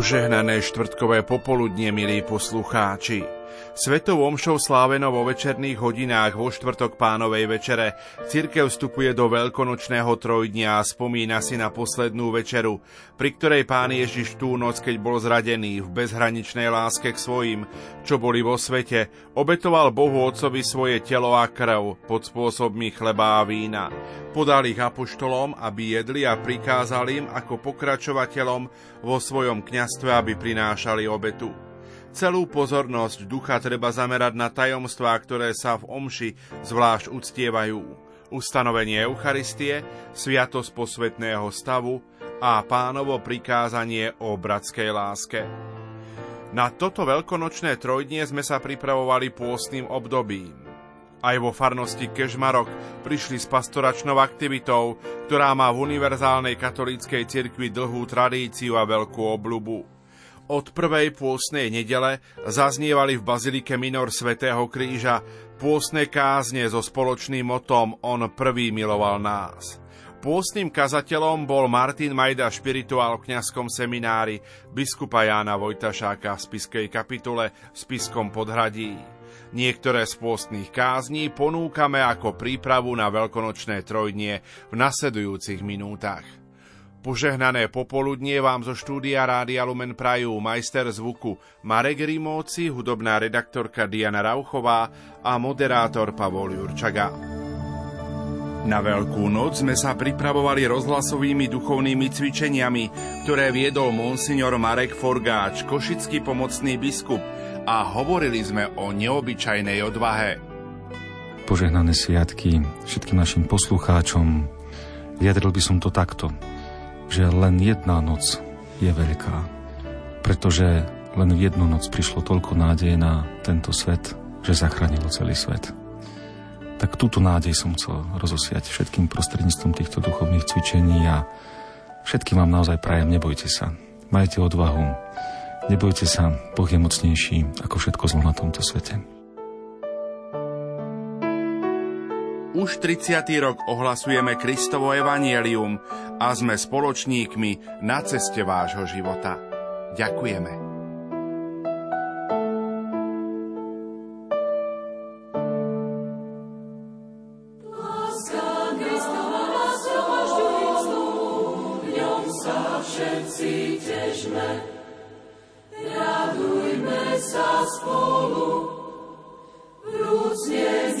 Požehnané štvrtkové popoludnie, milí poslucháči. Svetou omšou sláveno vo večerných hodinách vo štvrtok pánovej večere cirkev vstupuje do veľkonočného trojdnia a spomína si na poslednú večeru, pri ktorej pán Ježiš tú noc, keď bol zradený v bezhraničnej láske k svojim, čo boli vo svete, obetoval Bohu Otcovi svoje telo a krv pod spôsobmi chleba a vína. Podal ich apoštolom, aby jedli a prikázal im ako pokračovateľom vo svojom kňastve, aby prinášali obetu. Celú pozornosť ducha treba zamerať na tajomstvá, ktoré sa v omši zvlášť uctievajú. Ustanovenie Eucharistie, sviatosť posvetného stavu a pánovo prikázanie o bratskej láske. Na toto veľkonočné trojdnie sme sa pripravovali pôstnym obdobím. Aj vo farnosti Kežmarok prišli s pastoračnou aktivitou, ktorá má v univerzálnej katolíckej cirkvi dlhú tradíciu a veľkú obľubu od prvej pôstnej nedele zaznievali v Bazilike Minor svätého Kríža pôstne kázne so spoločným motom On prvý miloval nás. Pôstnym kazateľom bol Martin Majda špirituál v kňazskom seminári biskupa Jána Vojtašáka v spiskej kapitule v spiskom podhradí. Niektoré z pôstnych kázní ponúkame ako prípravu na veľkonočné trojdnie v nasledujúcich minútach. Požehnané popoludnie vám zo štúdia Rádia Lumen prajú majster zvuku Marek Rimóci, hudobná redaktorka Diana Rauchová a moderátor Pavol Jurčaga. Na Veľkú noc sme sa pripravovali rozhlasovými duchovnými cvičeniami, ktoré viedol monsignor Marek Forgáč, košický pomocný biskup a hovorili sme o neobyčajnej odvahe. Požehnané sviatky všetkým našim poslucháčom. Vyjadril by som to takto že len jedna noc je veľká, pretože len v jednu noc prišlo toľko nádeje na tento svet, že zachránilo celý svet. Tak túto nádej som chcel rozosiať všetkým prostredníctvom týchto duchovných cvičení a všetkým vám naozaj prajem, nebojte sa. Majte odvahu, nebojte sa, Boh je mocnejší ako všetko zlo na tomto svete. Už 30. rok ohlasujeme Kristovo evanielium a sme spoločníkmi na ceste vášho života. Ďakujeme. Všetci težme, radujme sa spolu, vrúcne z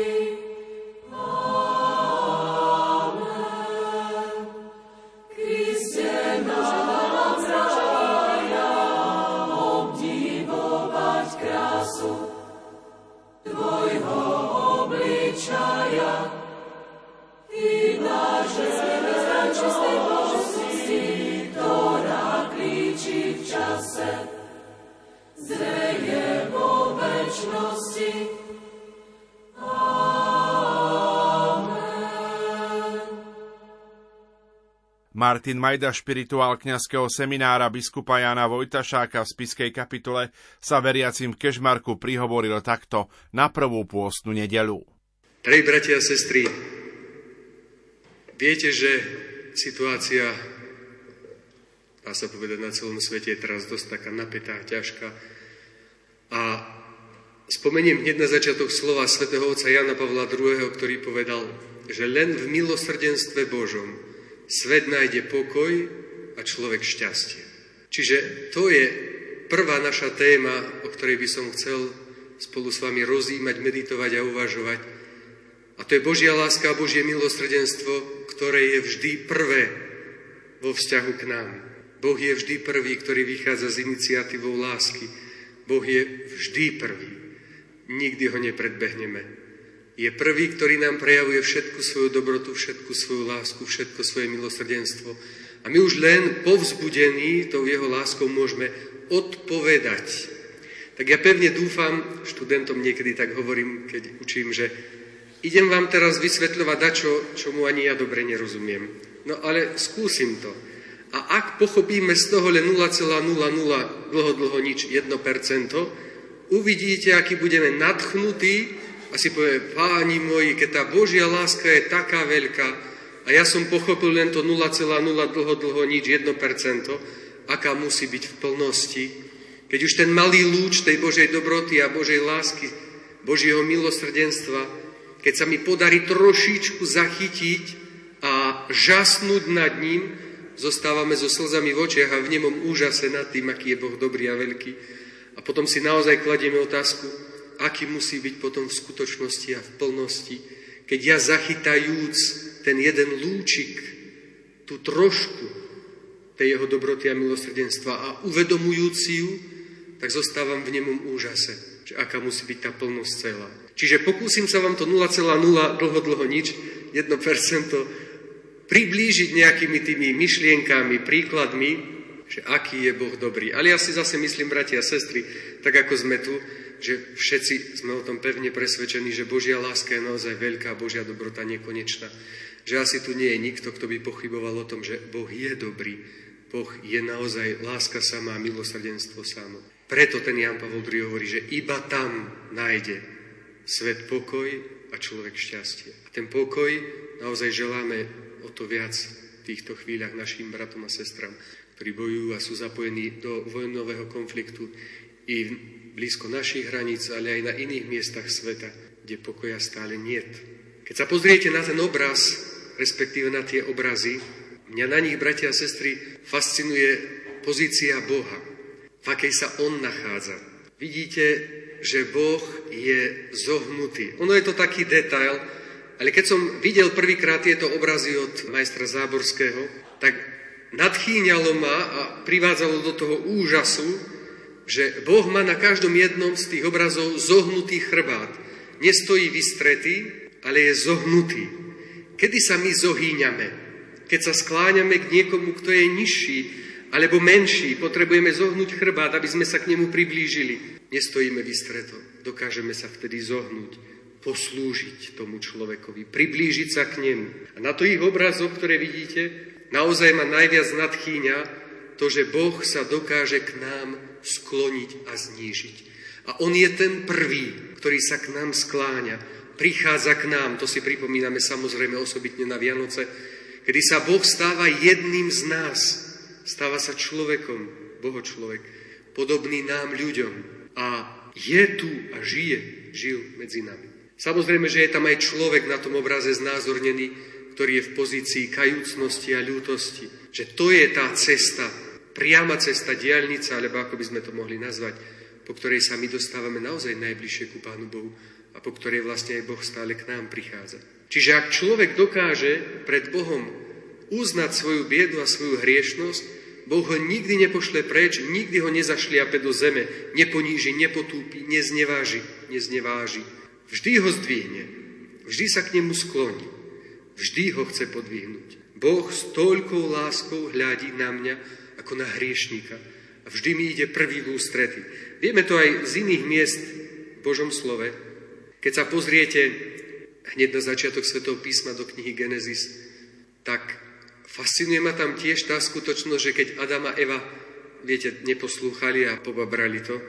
Martin Majda, špirituál kňazského seminára biskupa Jana Vojtašáka v spiskej kapitule, sa veriacim v Kežmarku prihovoril takto na prvú pôstnu nedelu. Drahí bratia a sestry, viete, že situácia, dá sa povedať, na celom svete je teraz dosť taká napätá, ťažká. A spomeniem hneď na začiatok slova svätého otca Jana Pavla II., ktorý povedal, že len v milosrdenstve Božom svet nájde pokoj a človek šťastie. Čiže to je prvá naša téma, o ktorej by som chcel spolu s vami rozímať, meditovať a uvažovať. A to je Božia láska a Božie milosrdenstvo, ktoré je vždy prvé vo vzťahu k nám. Boh je vždy prvý, ktorý vychádza z iniciatívou lásky. Boh je vždy prvý. Nikdy ho nepredbehneme. Je prvý, ktorý nám prejavuje všetku svoju dobrotu, všetku svoju lásku, všetko svoje milosrdenstvo. A my už len povzbudení tou jeho láskou môžeme odpovedať. Tak ja pevne dúfam, študentom niekedy tak hovorím, keď učím, že idem vám teraz vysvetľovať dačo, čo mu ani ja dobre nerozumiem. No ale skúsim to. A ak pochopíme z toho len 0,00 dlho, dlho nič 1%, uvidíte, aký budeme nadchnutí a si povie, páni moji, keď tá Božia láska je taká veľká a ja som pochopil len to 0,0 dlho, dlho nič 1%, aká musí byť v plnosti. Keď už ten malý lúč tej Božej dobroty a Božej lásky, Božieho milosrdenstva, keď sa mi podarí trošičku zachytiť a žasnúť nad ním, zostávame so slzami v očiach a v nemom úžase nad tým, aký je Boh dobrý a veľký. A potom si naozaj kladieme otázku, aký musí byť potom v skutočnosti a v plnosti, keď ja zachytajúc ten jeden lúčik, tú trošku tej jeho dobroty a milosrdenstva a uvedomujúci ju, tak zostávam v nemom úžase, že aká musí byť tá plnosť celá. Čiže pokúsim sa vám to 0,0 dlho, dlho nič, 1% priblížiť nejakými tými myšlienkami, príkladmi, že aký je Boh dobrý. Ale ja si zase myslím, bratia a sestry, tak ako sme tu, že všetci sme o tom pevne presvedčení, že Božia láska je naozaj veľká, Božia dobrota nekonečná. Že asi tu nie je nikto, kto by pochyboval o tom, že Boh je dobrý. Boh je naozaj láska sama, milosrdenstvo samo. Preto ten Jan Pavel II hovorí, že iba tam nájde svet pokoj a človek šťastie. A ten pokoj naozaj želáme o to viac v týchto chvíľach našim bratom a sestram, ktorí bojujú a sú zapojení do vojnového konfliktu i blízko našich hraníc, ale aj na iných miestach sveta, kde pokoja stále niet. Keď sa pozriete na ten obraz, respektíve na tie obrazy, mňa na nich, bratia a sestry, fascinuje pozícia Boha, v akej sa On nachádza. Vidíte, že Boh je zohnutý. Ono je to taký detail, ale keď som videl prvýkrát tieto obrazy od majstra Záborského, tak nadchýňalo ma a privádzalo do toho úžasu, že Boh má na každom jednom z tých obrazov zohnutý chrbát. Nestojí vystretý, ale je zohnutý. Kedy sa my zohýňame? Keď sa skláňame k niekomu, kto je nižší alebo menší, potrebujeme zohnúť chrbát, aby sme sa k nemu priblížili. Nestojíme vystreto, dokážeme sa vtedy zohnúť poslúžiť tomu človekovi, priblížiť sa k nemu. A na to ich obrazoch, ktoré vidíte, naozaj ma najviac nadchýňa to, že Boh sa dokáže k nám skloniť a znížiť. A On je ten prvý, ktorý sa k nám skláňa, prichádza k nám, to si pripomíname samozrejme osobitne na Vianoce, kedy sa Boh stáva jedným z nás, stáva sa človekom, Boho človek, podobný nám ľuďom a je tu a žije, žil medzi nami. Samozrejme, že je tam aj človek na tom obraze znázornený, ktorý je v pozícii kajúcnosti a ľútosti. Že to je tá cesta, priama cesta, diálnica, alebo ako by sme to mohli nazvať, po ktorej sa my dostávame naozaj najbližšie ku Pánu Bohu a po ktorej vlastne aj Boh stále k nám prichádza. Čiže ak človek dokáže pred Bohom uznať svoju biedu a svoju hriešnosť, Boh ho nikdy nepošle preč, nikdy ho nezašliape do zeme, neponíži, nepotúpi, nezneváži, nezneváži. Vždy ho zdvihne, vždy sa k nemu skloní, vždy ho chce podvihnúť. Boh s toľkou láskou hľadí na mňa ako na hriešníka a vždy mi ide prvý v ústrety. Vieme to aj z iných miest v Božom slove. Keď sa pozriete hneď na začiatok Svetého písma do knihy Genesis, tak fascinuje ma tam tiež tá skutočnosť, že keď Adam a Eva, viete, neposlúchali a pobabrali to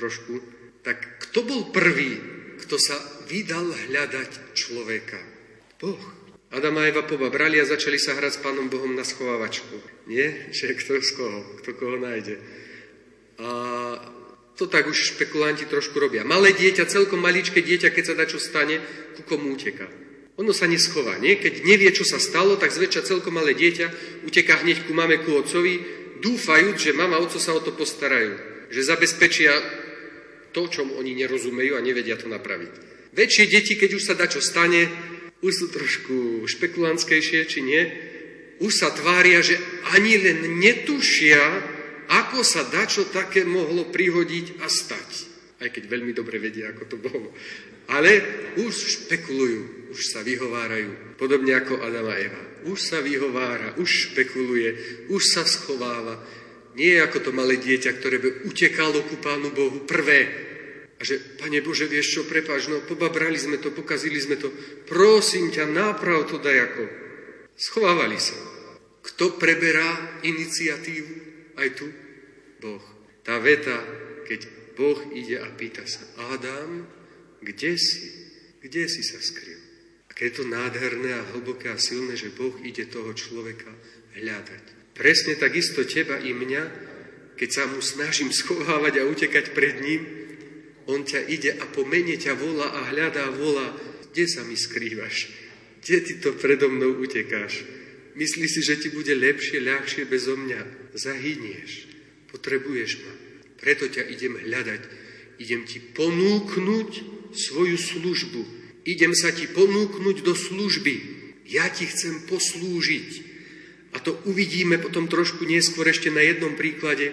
trošku, tak kto bol prvý, kto sa vydal hľadať človeka? Boh. Adam a Eva poba brali a začali sa hrať s Pánom Bohom na schovávačku. Nie? Že kto z koho? Kto koho nájde? A to tak už špekulanti trošku robia. Malé dieťa, celkom maličké dieťa, keď sa da čo stane, ku komu uteká. Ono sa neschová, nie? Keď nevie, čo sa stalo, tak zväčša celkom malé dieťa uteká hneď ku mame, ku otcovi, dúfajúc, že mama a oco sa o to postarajú. Že zabezpečia to, čom oni nerozumejú a nevedia to napraviť. Väčšie deti, keď už sa dačo stane, už sú trošku špekulantskejšie, či nie, už sa tvária, že ani len netušia, ako sa dačo také mohlo prihodiť a stať. Aj keď veľmi dobre vedia, ako to bolo. Ale už špekulujú, už sa vyhovárajú, podobne ako Adam a Eva. Už sa vyhovára, už špekuluje, už sa schováva. Nie ako to malé dieťa, ktoré by utekalo ku Pánu Bohu prvé. A že, Pane Bože, vieš čo, prepáč, no pobabrali sme to, pokazili sme to. Prosím ťa, náprav to dajako. Schovávali sa. Kto preberá iniciatívu? Aj tu? Boh. Tá veta, keď Boh ide a pýta sa, Adam, kde si? Kde si sa skryl? Aké je to nádherné a hlboké a silné, že Boh ide toho človeka hľadať. Presne takisto teba i mňa, keď sa mu snažím schovávať a utekať pred ním, on ťa ide a po mene ťa volá a hľadá, volá, kde sa mi skrývaš? Kde ty to predo mnou utekáš? Myslíš si, že ti bude lepšie, ľahšie bezo mňa? Zahynieš. Potrebuješ ma. Preto ťa idem hľadať. Idem ti ponúknuť svoju službu. Idem sa ti ponúknuť do služby. Ja ti chcem poslúžiť. A to uvidíme potom trošku neskôr ešte na jednom príklade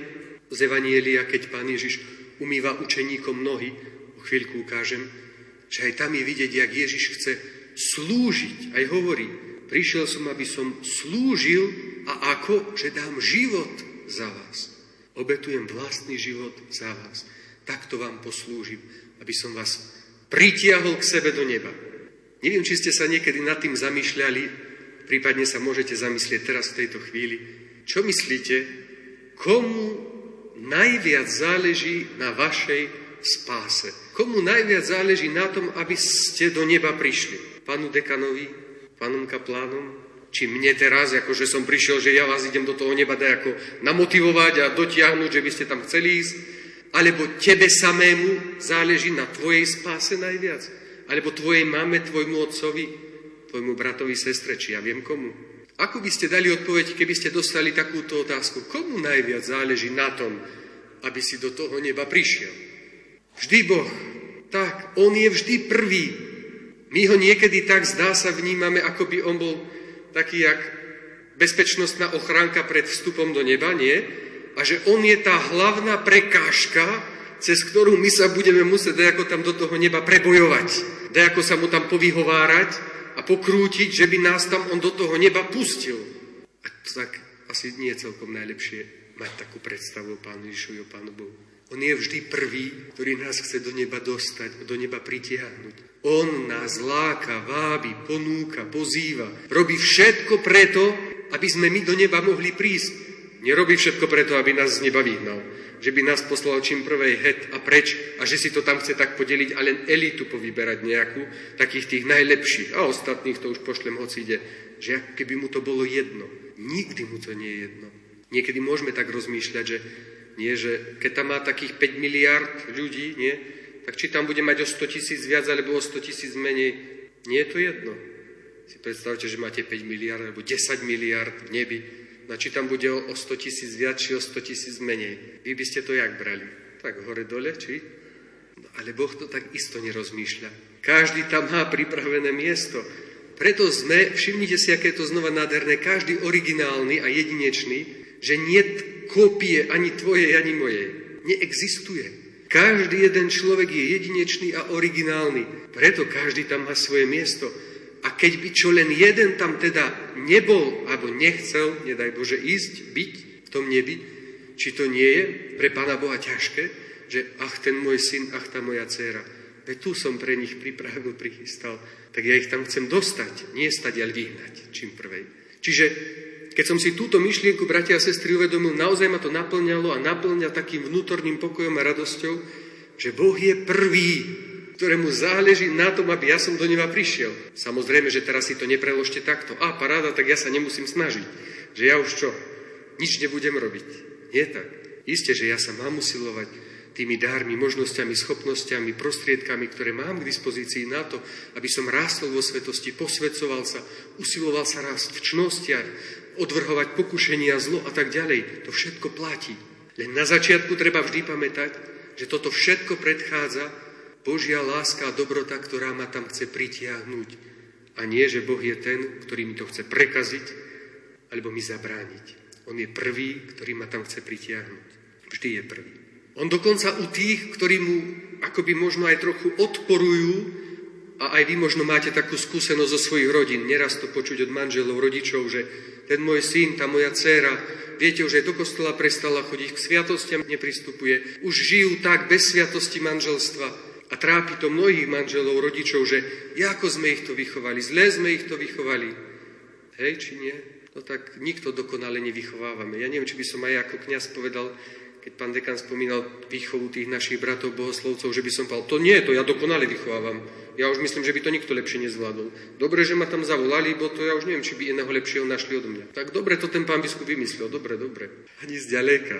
z Evanielia, keď pán Ježiš umýva učeníkom nohy. O chvíľku ukážem, že aj tam je vidieť, jak Ježiš chce slúžiť. Aj hovorí, prišiel som, aby som slúžil a ako, že dám život za vás. Obetujem vlastný život za vás. Takto vám poslúžim, aby som vás pritiahol k sebe do neba. Neviem, či ste sa niekedy nad tým zamýšľali, prípadne sa môžete zamyslieť teraz v tejto chvíli. Čo myslíte, komu najviac záleží na vašej spáse? Komu najviac záleží na tom, aby ste do neba prišli? Pánu dekanovi, pánom kaplánom, či mne teraz, ako že som prišiel, že ja vás idem do toho neba ako namotivovať a dotiahnuť, že by ste tam chceli ísť, alebo tebe samému záleží na tvojej spáse najviac, alebo tvojej mame, tvojmu otcovi, tvojmu bratovi, sestre, či ja viem komu. Ako by ste dali odpoveď, keby ste dostali takúto otázku? Komu najviac záleží na tom, aby si do toho neba prišiel? Vždy Boh. Tak, On je vždy prvý. My ho niekedy tak zdá sa vnímame, ako by On bol taký jak bezpečnostná ochránka pred vstupom do neba, nie? A že on je tá hlavná prekážka, cez ktorú my sa budeme musieť dejako tam do toho neba prebojovať. Dejako sa mu tam povyhovárať a pokrútiť, že by nás tam on do toho neba pustil. A to tak asi nie je celkom najlepšie mať takú predstavu o Pánu Ježišovi, o Pánu Bohu. On je vždy prvý, ktorý nás chce do neba dostať, do neba pritiahnuť. On nás láka, vábi, ponúka, pozýva. Robí všetko preto, aby sme my do neba mohli prísť. Nerobí všetko preto, aby nás z neba vyhnal. Že by nás poslal čím prvej het a preč a že si to tam chce tak podeliť a len elitu povyberať nejakú, takých tých najlepších. A ostatných to už pošlem, hoci ide. Že keby mu to bolo jedno. Nikdy mu to nie je jedno. Niekedy môžeme tak rozmýšľať, že nie, že keď tam má takých 5 miliard ľudí, nie, tak či tam bude mať o 100 tisíc viac alebo o 100 tisíc menej, nie je to jedno. Si predstavte, že máte 5 miliard alebo 10 miliard v nebi, no či tam bude o 100 tisíc viac, či o 100 tisíc menej. Vy by ste to jak brali? Tak hore dole, či? No, ale Boh to tak isto nerozmýšľa. Každý tam má pripravené miesto. Preto sme, všimnite si, aké je to znova nádherné, každý originálny a jedinečný, že nie kópie ani tvojej, ani mojej. Neexistuje. Každý jeden človek je jedinečný a originálny. Preto každý tam má svoje miesto. A keď by čo len jeden tam teda nebol, alebo nechcel, nedaj Bože, ísť, byť v tom nebi, či to nie je pre Pána Boha ťažké, že ach, ten môj syn, ach, tá moja dcéra, veď tu som pre nich pripravil, prichystal, tak ja ich tam chcem dostať, nie stať, ale vyhnať, čím prvej. Čiže keď som si túto myšlienku, bratia a sestry, uvedomil, naozaj ma to naplňalo a naplňa takým vnútorným pokojom a radosťou, že Boh je prvý, ktorému záleží na tom, aby ja som do neba prišiel. Samozrejme, že teraz si to nepreložte takto. A, paráda, tak ja sa nemusím snažiť. Že ja už čo? Nič nebudem robiť. Nie tak. Isté, že ja sa mám usilovať tými dármi, možnosťami, schopnosťami, prostriedkami, ktoré mám k dispozícii na to, aby som rástol vo svetosti, posvedcoval sa, usiloval sa rásť v čnostiach, odvrhovať pokušenia, zlo a tak ďalej. To všetko platí. Len na začiatku treba vždy pamätať, že toto všetko predchádza Božia láska a dobrota, ktorá ma tam chce pritiahnuť. A nie, že Boh je ten, ktorý mi to chce prekaziť, alebo mi zabrániť. On je prvý, ktorý ma tam chce pritiahnuť. Vždy je prvý. On dokonca u tých, ktorí mu akoby možno aj trochu odporujú, a aj vy možno máte takú skúsenosť zo svojich rodín, neraz to počuť od manželov, rodičov, že ten môj syn, tá moja dcéra, viete, už aj do kostola prestala chodiť, k sviatostiam nepristupuje, už žijú tak bez sviatosti manželstva a trápi to mnohých manželov, rodičov, že ako sme ich to vychovali, zle sme ich to vychovali. Hej, či nie? No tak nikto dokonale nevychovávame. Ja neviem, či by som aj ako kňaz povedal, keď pán dekan spomínal výchovu tých našich bratov bohoslovcov, že by som povedal, to nie, to ja dokonale vychovávam. Ja už myslím, že by to nikto lepšie nezvládol. Dobre, že ma tam zavolali, bo to ja už neviem, či by iného lepšieho našli od mňa. Tak dobre to ten pán biskup vymyslel, dobre, dobre. Ani zďaleka.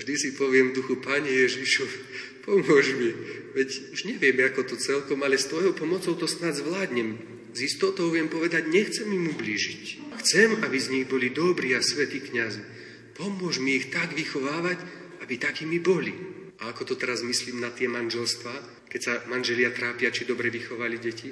Vždy si poviem duchu, Pane Ježišu, pomôž mi. Veď už neviem, ako to celkom, ale s tvojou pomocou to snad zvládnem. Z istotou viem povedať, nechcem im ublížiť. Chcem, aby z nich boli dobrí a svätí kniazy. Pomôž mi ich tak vychovávať, aby takými boli. A ako to teraz myslím na tie manželstva, keď sa manželia trápia, či dobre vychovali deti?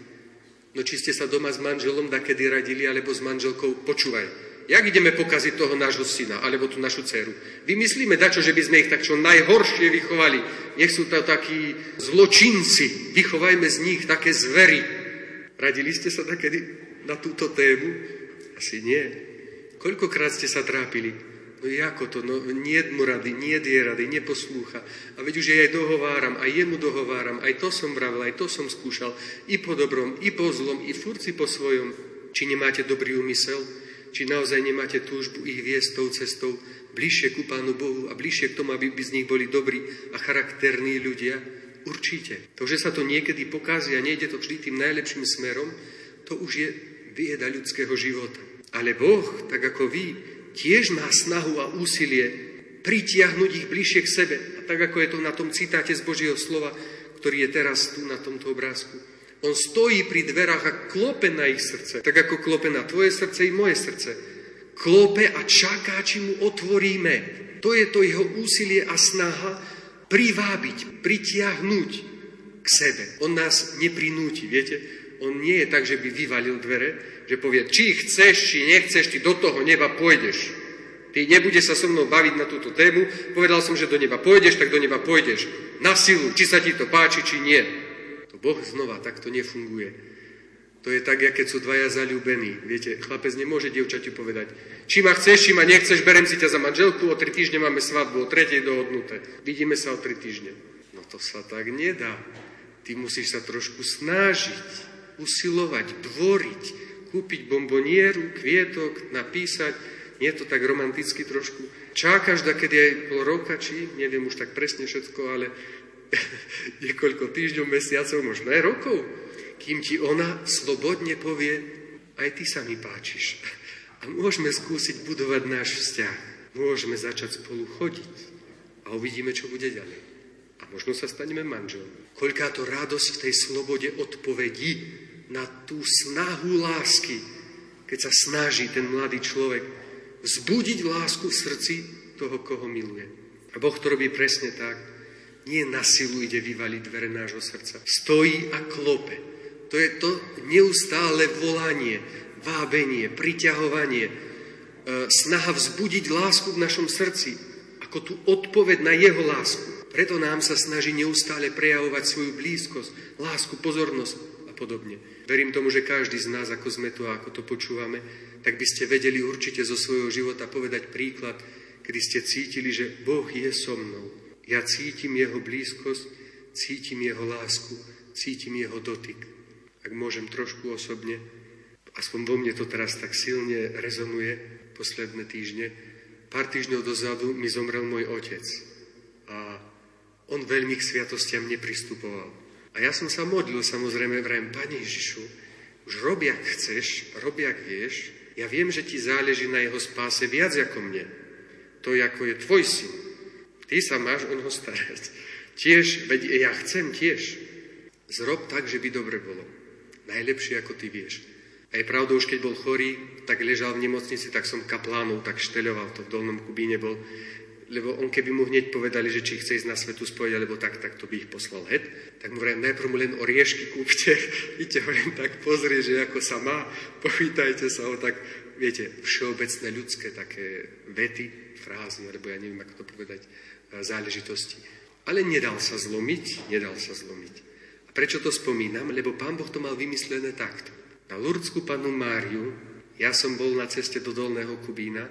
No či ste sa doma s manželom dakedy radili, alebo s manželkou, počúvaj, jak ideme pokaziť toho nášho syna, alebo tú našu dceru. Vymyslíme dačo, že by sme ich tak čo najhoršie vychovali. Nech sú to takí zločinci, vychovajme z nich také zvery. Radili ste sa takedy na túto tému? Asi nie. Koľkokrát ste sa trápili? No ako to, no nie mu rady, nie je rady, neposlúcha. A veď už aj dohováram, aj jemu dohováram, aj to som vravil, aj to som skúšal, i po dobrom, i po zlom, i furci po svojom. Či nemáte dobrý úmysel? Či naozaj nemáte túžbu ich viesť tou cestou bližšie ku Pánu Bohu a bližšie k tomu, aby by z nich boli dobrí a charakterní ľudia? Určite. To, že sa to niekedy pokazí a nejde to vždy tým najlepším smerom, to už je vieda ľudského života. Ale Boh, tak ako vy, tiež má snahu a úsilie pritiahnuť ich bližšie k sebe. A tak ako je to na tom citáte z Božieho slova, ktorý je teraz tu na tomto obrázku. On stojí pri dverách a klope na ich srdce, tak ako klope na tvoje srdce i moje srdce. Klope a čaká, či mu otvoríme. To je to jeho úsilie a snaha privábiť, pritiahnuť k sebe. On nás neprinúti, viete? On nie je tak, že by vyvalil dvere, že povie, či chceš, či nechceš, ty do toho neba pôjdeš. Ty nebude sa so mnou baviť na túto tému. Povedal som, že do neba pôjdeš, tak do neba pôjdeš. Na silu, či sa ti to páči, či nie. Boh znova takto nefunguje. To je tak, keď sú dvaja zalúbení. Viete, chlapec nemôže dievčaťu povedať, či ma chceš, či ma nechceš, berem si ťa za manželku, o tri týždne máme svadbu, o tretej dohodnuté. Vidíme sa o tri týždne. No to sa tak nedá. Ty musíš sa trošku snažiť, usilovať, dvoriť, kúpiť bombonieru, kvietok, napísať, nie je to tak romanticky trošku. Čakáš da, kedy aj pol roka, či neviem už tak presne všetko, ale niekoľko týždňov, mesiacov, možno aj rokov, kým ti ona slobodne povie, aj ty sa mi páčiš. A môžeme skúsiť budovať náš vzťah. Môžeme začať spolu chodiť a uvidíme, čo bude ďalej. A možno sa staneme manželmi. Koľká to radosť v tej slobode odpovedí, na tú snahu lásky, keď sa snaží ten mladý človek vzbudiť lásku v srdci toho, koho miluje. A Boh to robí presne tak. Nie na silu ide vyvaliť dvere nášho srdca. Stojí a klope. To je to neustále volanie, vábenie, priťahovanie, e, snaha vzbudiť lásku v našom srdci, ako tú odpoveď na jeho lásku. Preto nám sa snaží neustále prejavovať svoju blízkosť, lásku, pozornosť a podobne. Verím tomu, že každý z nás, ako sme tu a ako to počúvame, tak by ste vedeli určite zo svojho života povedať príklad, kedy ste cítili, že Boh je so mnou. Ja cítim Jeho blízkosť, cítim Jeho lásku, cítim Jeho dotyk. Ak môžem trošku osobne, aspoň vo mne to teraz tak silne rezonuje posledné týždne, pár týždňov dozadu mi zomrel môj otec. A on veľmi k sviatostiam nepristupoval. A ja som sa modlil samozrejme, vrajem, Pane Ježišu, už rob, jak chceš, rob, jak vieš, ja viem, že ti záleží na jeho spáse viac ako mne. To, ako je tvoj syn. Ty sa máš o neho starať. Tiež, veď ja chcem tiež. Zrob tak, že by dobre bolo. Najlepšie, ako ty vieš. A je pravdou, už keď bol chorý, tak ležal v nemocnici, tak som kaplánov tak šteľoval, to v Dolnom Kubíne bol lebo on keby mu hneď povedali, že či chce ísť na svetu spojiť, alebo tak, tak to by ich poslal het. Tak mu vrajím, najprv mu len oriešky kúpte, idte ho len tak pozrieť, že ako sa má, povítajte sa ho tak, viete, všeobecné ľudské také vety, frázy, alebo ja neviem, ako to povedať, záležitosti. Ale nedal sa zlomiť, nedal sa zlomiť. A prečo to spomínam? Lebo pán Boh to mal vymyslené takto. Na Lurdskú panu Máriu, ja som bol na ceste do Dolného Kubína,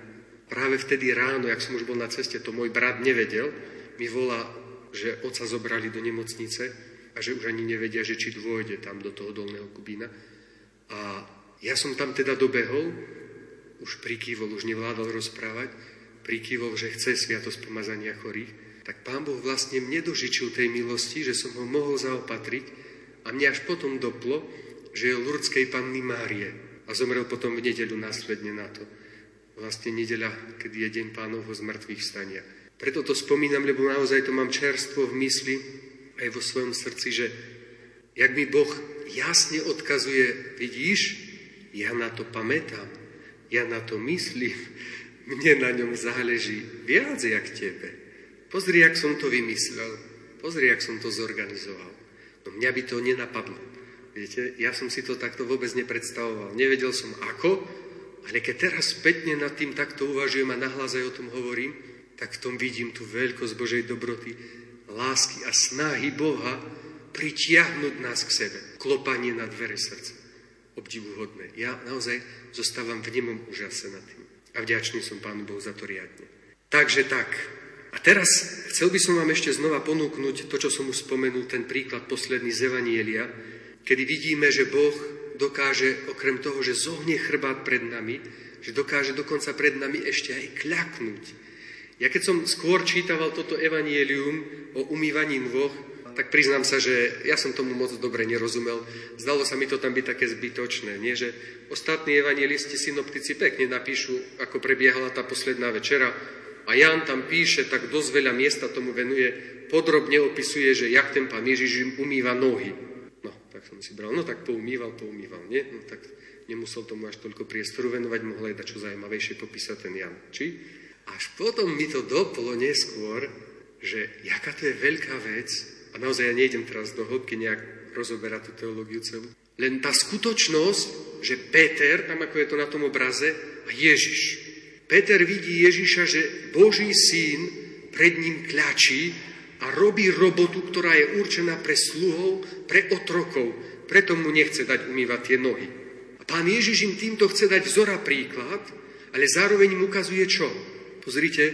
práve vtedy ráno, jak som už bol na ceste, to môj brat nevedel, mi volá, že oca zobrali do nemocnice a že už ani nevedia, že či dôjde tam do toho Dolného Kubína. A ja som tam teda dobehol, už prikývol, už nevládal rozprávať, prikývol, že chce sviatosť pomazania chorých tak pán Boh vlastne mne dožičil tej milosti, že som ho mohol zaopatriť a mne až potom doplo, že je Lurdskej panny Márie a zomrel potom v nedeľu následne na to. Vlastne nedeľa, kedy je deň pánovho z mŕtvych stania. Preto to spomínam, lebo naozaj to mám čerstvo v mysli aj vo svojom srdci, že jak mi Boh jasne odkazuje, vidíš, ja na to pamätám, ja na to myslím, mne na ňom záleží viac jak tebe. Pozri, jak som to vymyslel. Pozri, jak som to zorganizoval. No mňa by to nenapadlo. Viete, ja som si to takto vôbec nepredstavoval. Nevedel som ako, ale keď teraz spätne nad tým takto uvažujem a nahlas aj o tom hovorím, tak v tom vidím tú veľkosť Božej dobroty, lásky a snahy Boha pritiahnuť nás k sebe. Klopanie na dvere srdca. Obdivuhodné. Ja naozaj zostávam v nemom úžase nad tým. A vďačný som Pánu Bohu za to riadne. Takže tak, a teraz chcel by som vám ešte znova ponúknuť to, čo som už spomenul, ten príklad posledný z Evanielia, kedy vidíme, že Boh dokáže, okrem toho, že zohne chrbát pred nami, že dokáže dokonca pred nami ešte aj kľaknúť. Ja keď som skôr čítaval toto evanielium o umývaní nôh, tak priznám sa, že ja som tomu moc dobre nerozumel. Zdalo sa mi to tam byť také zbytočné. Nie, že ostatní evangelisti synoptici pekne napíšu, ako prebiehala tá posledná večera, a Ján tam píše, tak dosť veľa miesta tomu venuje, podrobne opisuje, že jak ten pán Ježiš im umýva nohy. No, tak som si bral, no tak poumýval, poumýval, nie? No tak nemusel tomu až toľko priestoru venovať, mohol aj dať čo zaujímavejšie popísať ten Jan. Či? Až potom mi to dopolo neskôr, že jaká to je veľká vec, a naozaj ja nejdem teraz do hĺbky nejak rozoberať tú teológiu celú, len tá skutočnosť, že Peter, tam ako je to na tom obraze, a Ježiš, Peter vidí Ježiša, že Boží syn pred ním kľačí a robí robotu, ktorá je určená pre sluhov, pre otrokov. Preto mu nechce dať umývať tie nohy. A pán Ježiš im týmto chce dať vzora príklad, ale zároveň im ukazuje čo? Pozrite,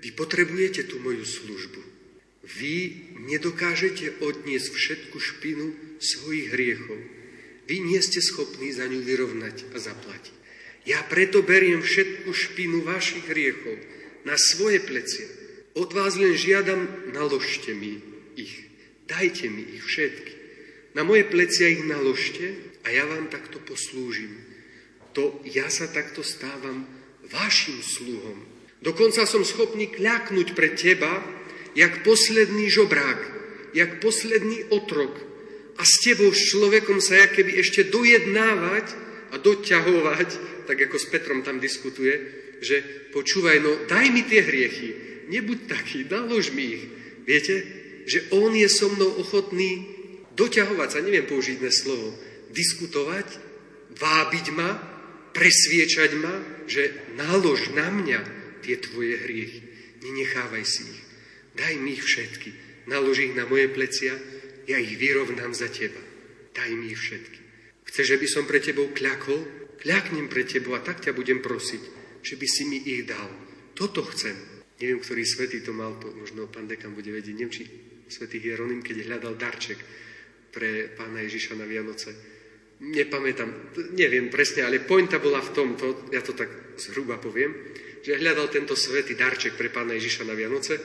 vy potrebujete tú moju službu. Vy nedokážete odniesť všetku špinu svojich hriechov. Vy nie ste schopní za ňu vyrovnať a zaplatiť. Ja preto beriem všetku špinu vašich hriechov na svoje plecie. Od vás len žiadam, naložte mi ich. Dajte mi ich všetky. Na moje plecia ich naložte a ja vám takto poslúžim. To ja sa takto stávam vašim sluhom. Dokonca som schopný kľaknúť pre teba, jak posledný žobrák, jak posledný otrok. A s tebou, s človekom sa keby ešte dojednávať a doťahovať tak ako s Petrom tam diskutuje, že počúvaj, no daj mi tie hriechy, nebuď taký, nalož mi ich. Viete, že on je so mnou ochotný doťahovať sa, neviem použiť dnes slovo, diskutovať, vábiť ma, presviečať ma, že nalož na mňa tie tvoje hriechy. Nenechávaj si ich. Daj mi ich všetky. Nalož ich na moje plecia, ja ich vyrovnám za teba. Daj mi ich všetky. Chceš, aby som pre tebou kľakol? Kľaknem pre tebou a tak ťa budem prosiť, že by si mi ich dal. Toto chcem. Neviem, ktorý svetý to mal, to možno pán dekan bude vedieť. Neviem, či svetý Hieronym, keď hľadal darček pre pána Ježiša na Vianoce. Nepamätám, neviem presne, ale pointa bola v tomto, ja to tak zhruba poviem, že hľadal tento svetý darček pre pána Ježiša na Vianoce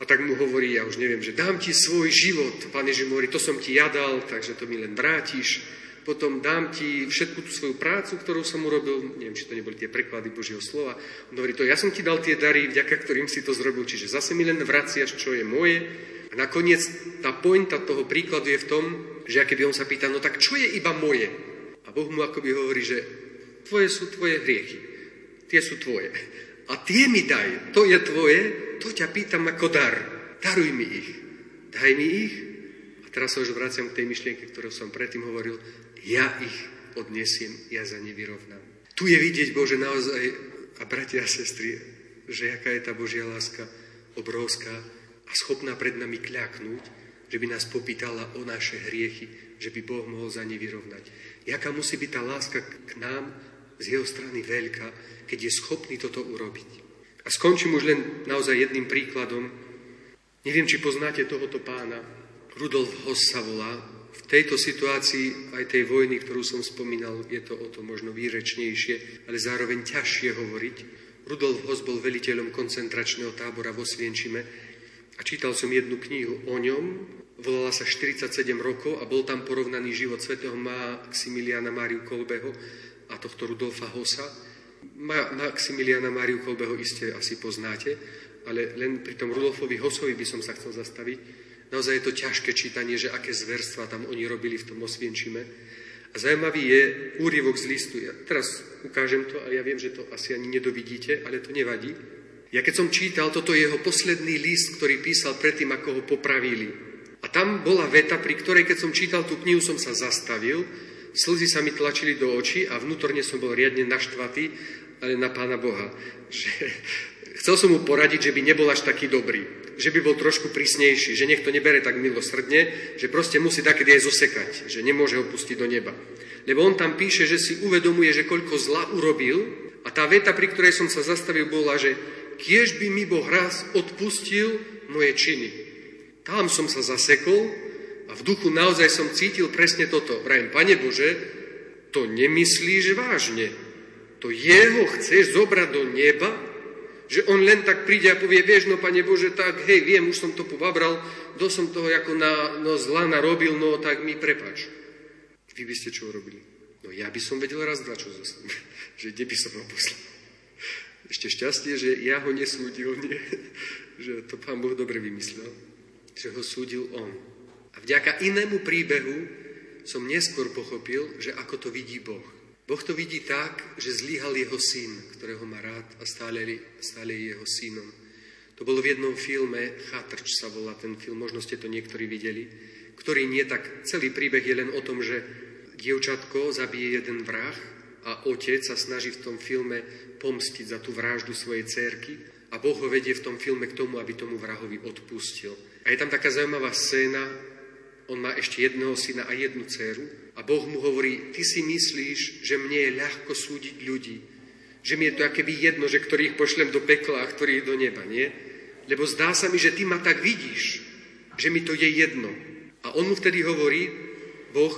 a tak mu hovorí, ja už neviem, že dám ti svoj život. Pán Ježiš mu hovorí, to som ti jadal, takže to mi len vrátiš potom dám ti všetku tú svoju prácu, ktorú som urobil, neviem, či to neboli tie preklady Božieho slova. On hovorí to, ja som ti dal tie dary, vďaka ktorým si to zrobil, čiže zase mi len vraciaš, čo je moje. A nakoniec tá pointa toho príkladu je v tom, že keby on sa pýta, no tak čo je iba moje? A Boh mu akoby hovorí, že tvoje sú tvoje hriechy, tie sú tvoje. A tie mi daj, to je tvoje, to ťa pýtam ako dar. Daruj mi ich. Daj mi ich. A teraz sa už vraciam k tej myšlienke, ktorú som predtým hovoril ja ich odnesiem, ja za ne vyrovnám. Tu je vidieť, Bože, naozaj, a bratia a sestry, že aká je tá Božia láska obrovská a schopná pred nami kľaknúť, že by nás popýtala o naše hriechy, že by Boh mohol za ne vyrovnať. Jaká musí byť tá láska k nám z jeho strany veľká, keď je schopný toto urobiť. A skončím už len naozaj jedným príkladom. Neviem, či poznáte tohoto pána. Rudolf Hoss sa volá. V tejto situácii aj tej vojny, ktorú som spomínal, je to o to možno výrečnejšie, ale zároveň ťažšie hovoriť. Rudolf Hoss bol veliteľom koncentračného tábora vo Svienčime a čítal som jednu knihu o ňom, volala sa 47 rokov a bol tam porovnaný život svätého Maximiliana Máriu Kolbeho a tohto Rudolfa Hossa. Ma, Maximiliana Máriu Kolbeho iste asi poznáte, ale len pri tom Rudolfovi Hosovi by som sa chcel zastaviť. Naozaj je to ťažké čítanie, že aké zverstva tam oni robili v tom Osvienčime. A zaujímavý je úryvok z listu. Ja teraz ukážem to a ja viem, že to asi ani nedovidíte, ale to nevadí. Ja keď som čítal, toto je jeho posledný list, ktorý písal predtým, ako ho popravili. A tam bola veta, pri ktorej, keď som čítal tú knihu, som sa zastavil, slzy sa mi tlačili do očí a vnútorne som bol riadne naštvatý, ale na Pána Boha. Že, chcel som mu poradiť, že by nebol až taký dobrý, že by bol trošku prísnejší, že nech to nebere tak milosrdne, že proste musí takedy aj zosekať, že nemôže ho pustiť do neba. Lebo on tam píše, že si uvedomuje, že koľko zla urobil a tá veta, pri ktorej som sa zastavil, bola, že kiež by mi Boh raz odpustil moje činy. Tam som sa zasekol a v duchu naozaj som cítil presne toto. Vrajem, Pane Bože, to nemyslíš vážne. To jeho chceš zobrať do neba? Že on len tak príde a povie, vieš, no Pane Bože, tak hej, viem, už som to povabral, do som toho ako na, no, zla narobil, no tak mi prepač. Vy by ste čo urobili? No ja by som vedel raz, dva, čo zase, že kde by som ho poslal. Ešte šťastie, že ja ho nesúdil, nie? že to pán Boh dobre vymyslel, že ho súdil on. A vďaka inému príbehu som neskôr pochopil, že ako to vidí Boh. Boh to vidí tak, že zlíhal jeho syn, ktorého má rád a stále, stále je jeho synom. To bolo v jednom filme, Chatrč sa volá ten film, možno ste to niektorí videli, ktorý nie tak, celý príbeh je len o tom, že dievčatko zabije jeden vrah a otec sa snaží v tom filme pomstiť za tú vraždu svojej cerky a Boh ho vedie v tom filme k tomu, aby tomu vrahovi odpustil. A je tam taká zaujímavá scéna, on má ešte jedného syna a jednu dceru a Boh mu hovorí, ty si myslíš, že mne je ľahko súdiť ľudí, že mi je to akéby jedno, že ktorých pošlem do pekla a ktorých do neba, nie? Lebo zdá sa mi, že ty ma tak vidíš, že mi to je jedno. A on mu vtedy hovorí, Boh,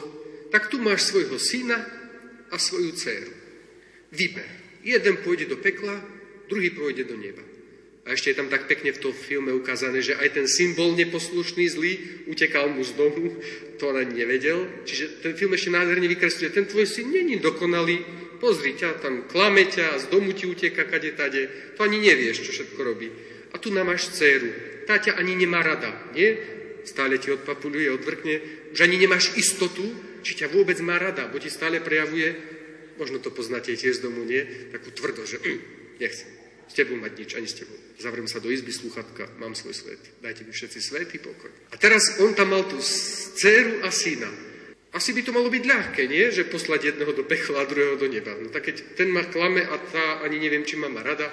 tak tu máš svojho syna a svoju dceru. Vyber. Jeden pôjde do pekla, druhý pôjde do neba. A ešte je tam tak pekne v tom filme ukázané, že aj ten symbol neposlušný, zlý, utekal mu z domu, to ani nevedel. Čiže ten film ešte nádherne vykresluje, ten tvoj syn není dokonalý, pozri ťa, tam klame ťa, z domu ti uteka kade tade, to ani nevieš, čo všetko robí. A tu nám máš dceru, tá ťa ani nemá rada, nie? Stále ti odpapuluje, odvrkne, už ani nemáš istotu, či ťa vôbec má rada, bo ti stále prejavuje, možno to poznáte tiež z domu, nie? Takú tvrdo, že nechcem s tebou mať nič, ani s tebou. Zavriem sa do izby sluchatka, mám svoj svet. Dajte mi všetci svetý pokoj. A teraz on tam mal tú dceru a syna. Asi by to malo byť ľahké, nie? Že poslať jedného do pechla a druhého do neba. No tak keď ten ma klame a tá ani neviem, či ma rada,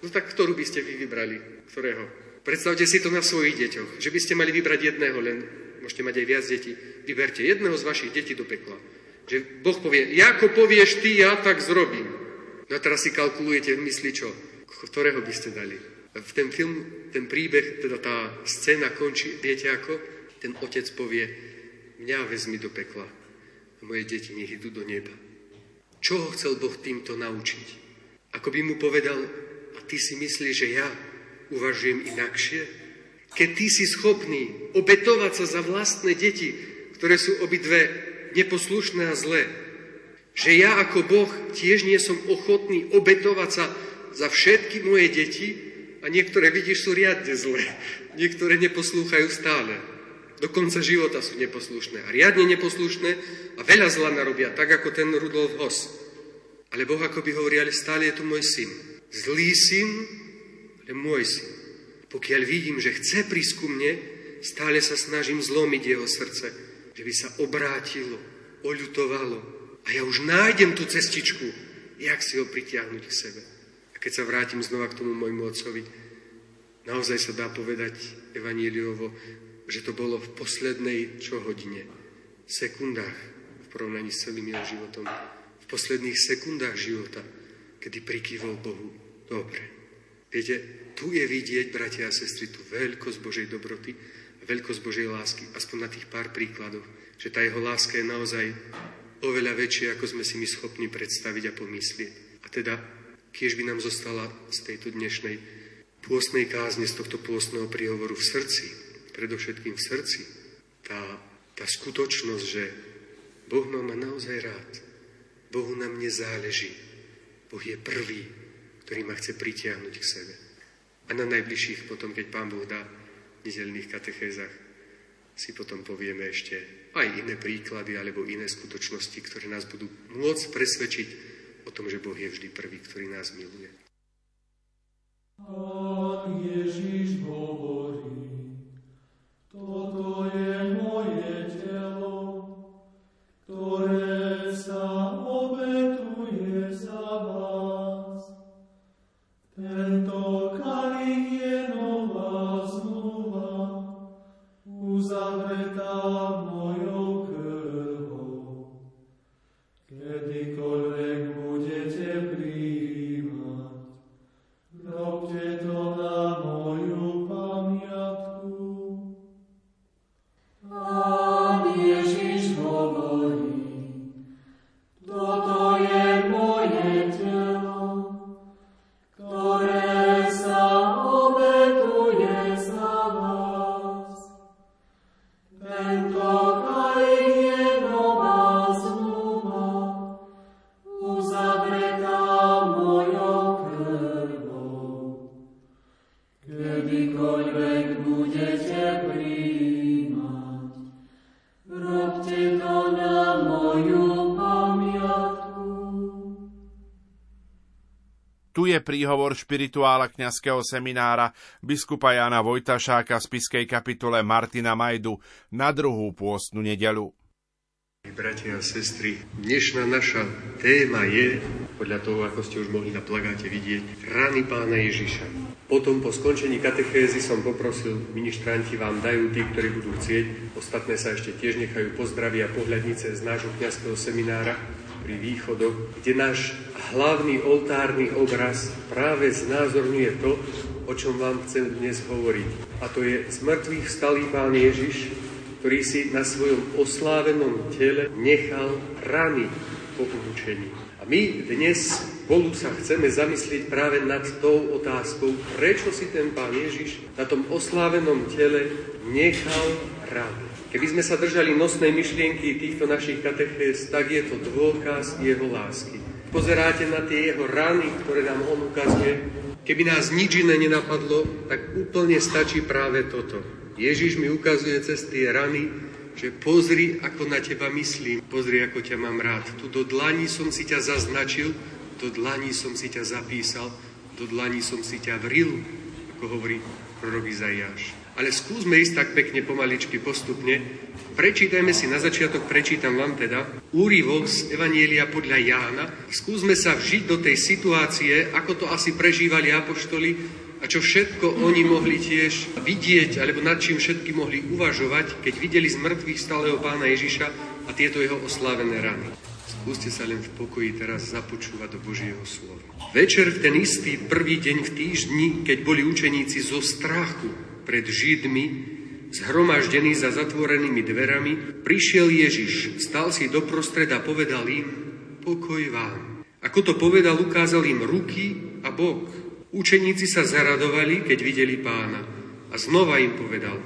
no tak ktorú by ste vy vybrali? Ktorého? Predstavte si to na svojich deťoch, že by ste mali vybrať jedného len môžete mať aj viac detí, vyberte jedného z vašich detí do pekla. Že Boh povie, ako povieš ty, ja tak zrobím. No a teraz si kalkulujete v mysli čo? Ktorého by ste dali? V ten film, ten príbeh, teda tá scéna končí, viete ako? Ten otec povie, mňa vezmi do pekla a moje deti nech idú do neba. Čo ho chcel Boh týmto naučiť? Ako by mu povedal, a ty si myslíš, že ja uvažujem inakšie? Keď ty si schopný obetovať sa za vlastné deti, ktoré sú obidve neposlušné a zlé, že ja ako Boh tiež nie som ochotný obetovať sa za všetky moje deti a niektoré, vidíš, sú riadne zlé. Niektoré neposlúchajú stále. Do konca života sú neposlušné a riadne neposlušné a veľa zla narobia, tak ako ten Rudolf Hoss. Ale Boh ako by hovorí, ale stále je to môj syn. Zlý syn, ale môj syn. Pokiaľ vidím, že chce prísť ku mne, stále sa snažím zlomiť jeho srdce, že by sa obrátilo, oľutovalo. A ja už nájdem tú cestičku, jak si ho pritiahnuť k sebe. Keď sa vrátim znova k tomu môjmu otcovi, Naozaj sa dá povedať evaníliovo, že to bolo v poslednej čo hodine, sekundách v porovnaní s celým jeho životom, v posledných sekundách života, kedy prikývol Bohu. Dobre. Viete, tu je vidieť, bratia a sestry, tú veľkosť Božej dobroty a veľkosť Božej lásky, aspoň na tých pár príkladoch, že tá jeho láska je naozaj oveľa väčšia, ako sme si my schopní predstaviť a pomyslieť. A teda, kiež by nám zostala z tejto dnešnej pôstnej kázne, z tohto pôstneho príhovoru v srdci, predovšetkým v srdci, tá, tá skutočnosť, že Boh ma má naozaj rád. Bohu na mne záleží. Boh je prvý, ktorý ma chce pritiahnuť k sebe. A na najbližších potom, keď Pán Boh dá v nedelných katechézach, si potom povieme ešte aj iné príklady alebo iné skutočnosti, ktoré nás budú môcť presvedčiť o tom, že Boh je vždy prvý, ktorý nás miluje. Pán Ježiš hovorí, Toto je moje telo, ktoré sa obetuje za vás. Tento kalich je nová zmluva, uzavretá Je príhovor špirituála kňazského seminára biskupa Jana Vojtašáka z Piskej kapitule Martina Majdu na druhú pôstnu nedelu. Bratia a sestry, dnešná naša téma je, podľa toho, ako ste už mohli na plagáte vidieť, rany pána Ježiša. Potom po skončení katechézy som poprosil, ministranti vám dajú tí, ktorí budú chcieť, ostatné sa ešte tiež nechajú pozdraviť a pohľadnice z nášho kňazského seminára pri východoch, kde náš hlavný oltárny obraz práve znázorňuje to, o čom vám chcem dnes hovoriť. A to je zmrtvých vstalý pán Ježiš, ktorý si na svojom oslávenom tele nechal rany po umúčení. A my dnes spolu sa chceme zamyslieť práve nad tou otázkou, prečo si ten pán Ježiš na tom oslávenom tele nechal rany. Keby sme sa držali nosnej myšlienky týchto našich katechéz, tak je to dôkaz jeho lásky. Pozeráte na tie jeho rany, ktoré nám on ukazuje. Keby nás nič iné nenapadlo, tak úplne stačí práve toto. Ježiš mi ukazuje cez tie rany, že pozri, ako na teba myslím, pozri, ako ťa mám rád. Tu do dlaní som si ťa zaznačil, do dlaní som si ťa zapísal, do dlaní som si ťa vril, ako hovorí prorok Izaiáš. Ale skúsme ísť tak pekne pomaličky postupne. Prečítajme si, na začiatok prečítam vám teda úryvok z Evanielia podľa Jána. Skúsme sa vžiť do tej situácie, ako to asi prežívali apoštoli a čo všetko oni mohli tiež vidieť, alebo nad čím všetky mohli uvažovať, keď videli z mŕtvych stáleho pána Ježiša a tieto jeho oslávené rany. Skúste sa len v pokoji teraz započúvať do Božieho slova. Večer v ten istý prvý deň v týždni, keď boli učeníci zo strachu pred Židmi, zhromaždený za zatvorenými dverami, prišiel Ježiš, stal si doprostred a povedal im, pokoj vám. Ako to povedal, ukázal im ruky a bok. Učeníci sa zaradovali, keď videli pána. A znova im povedal,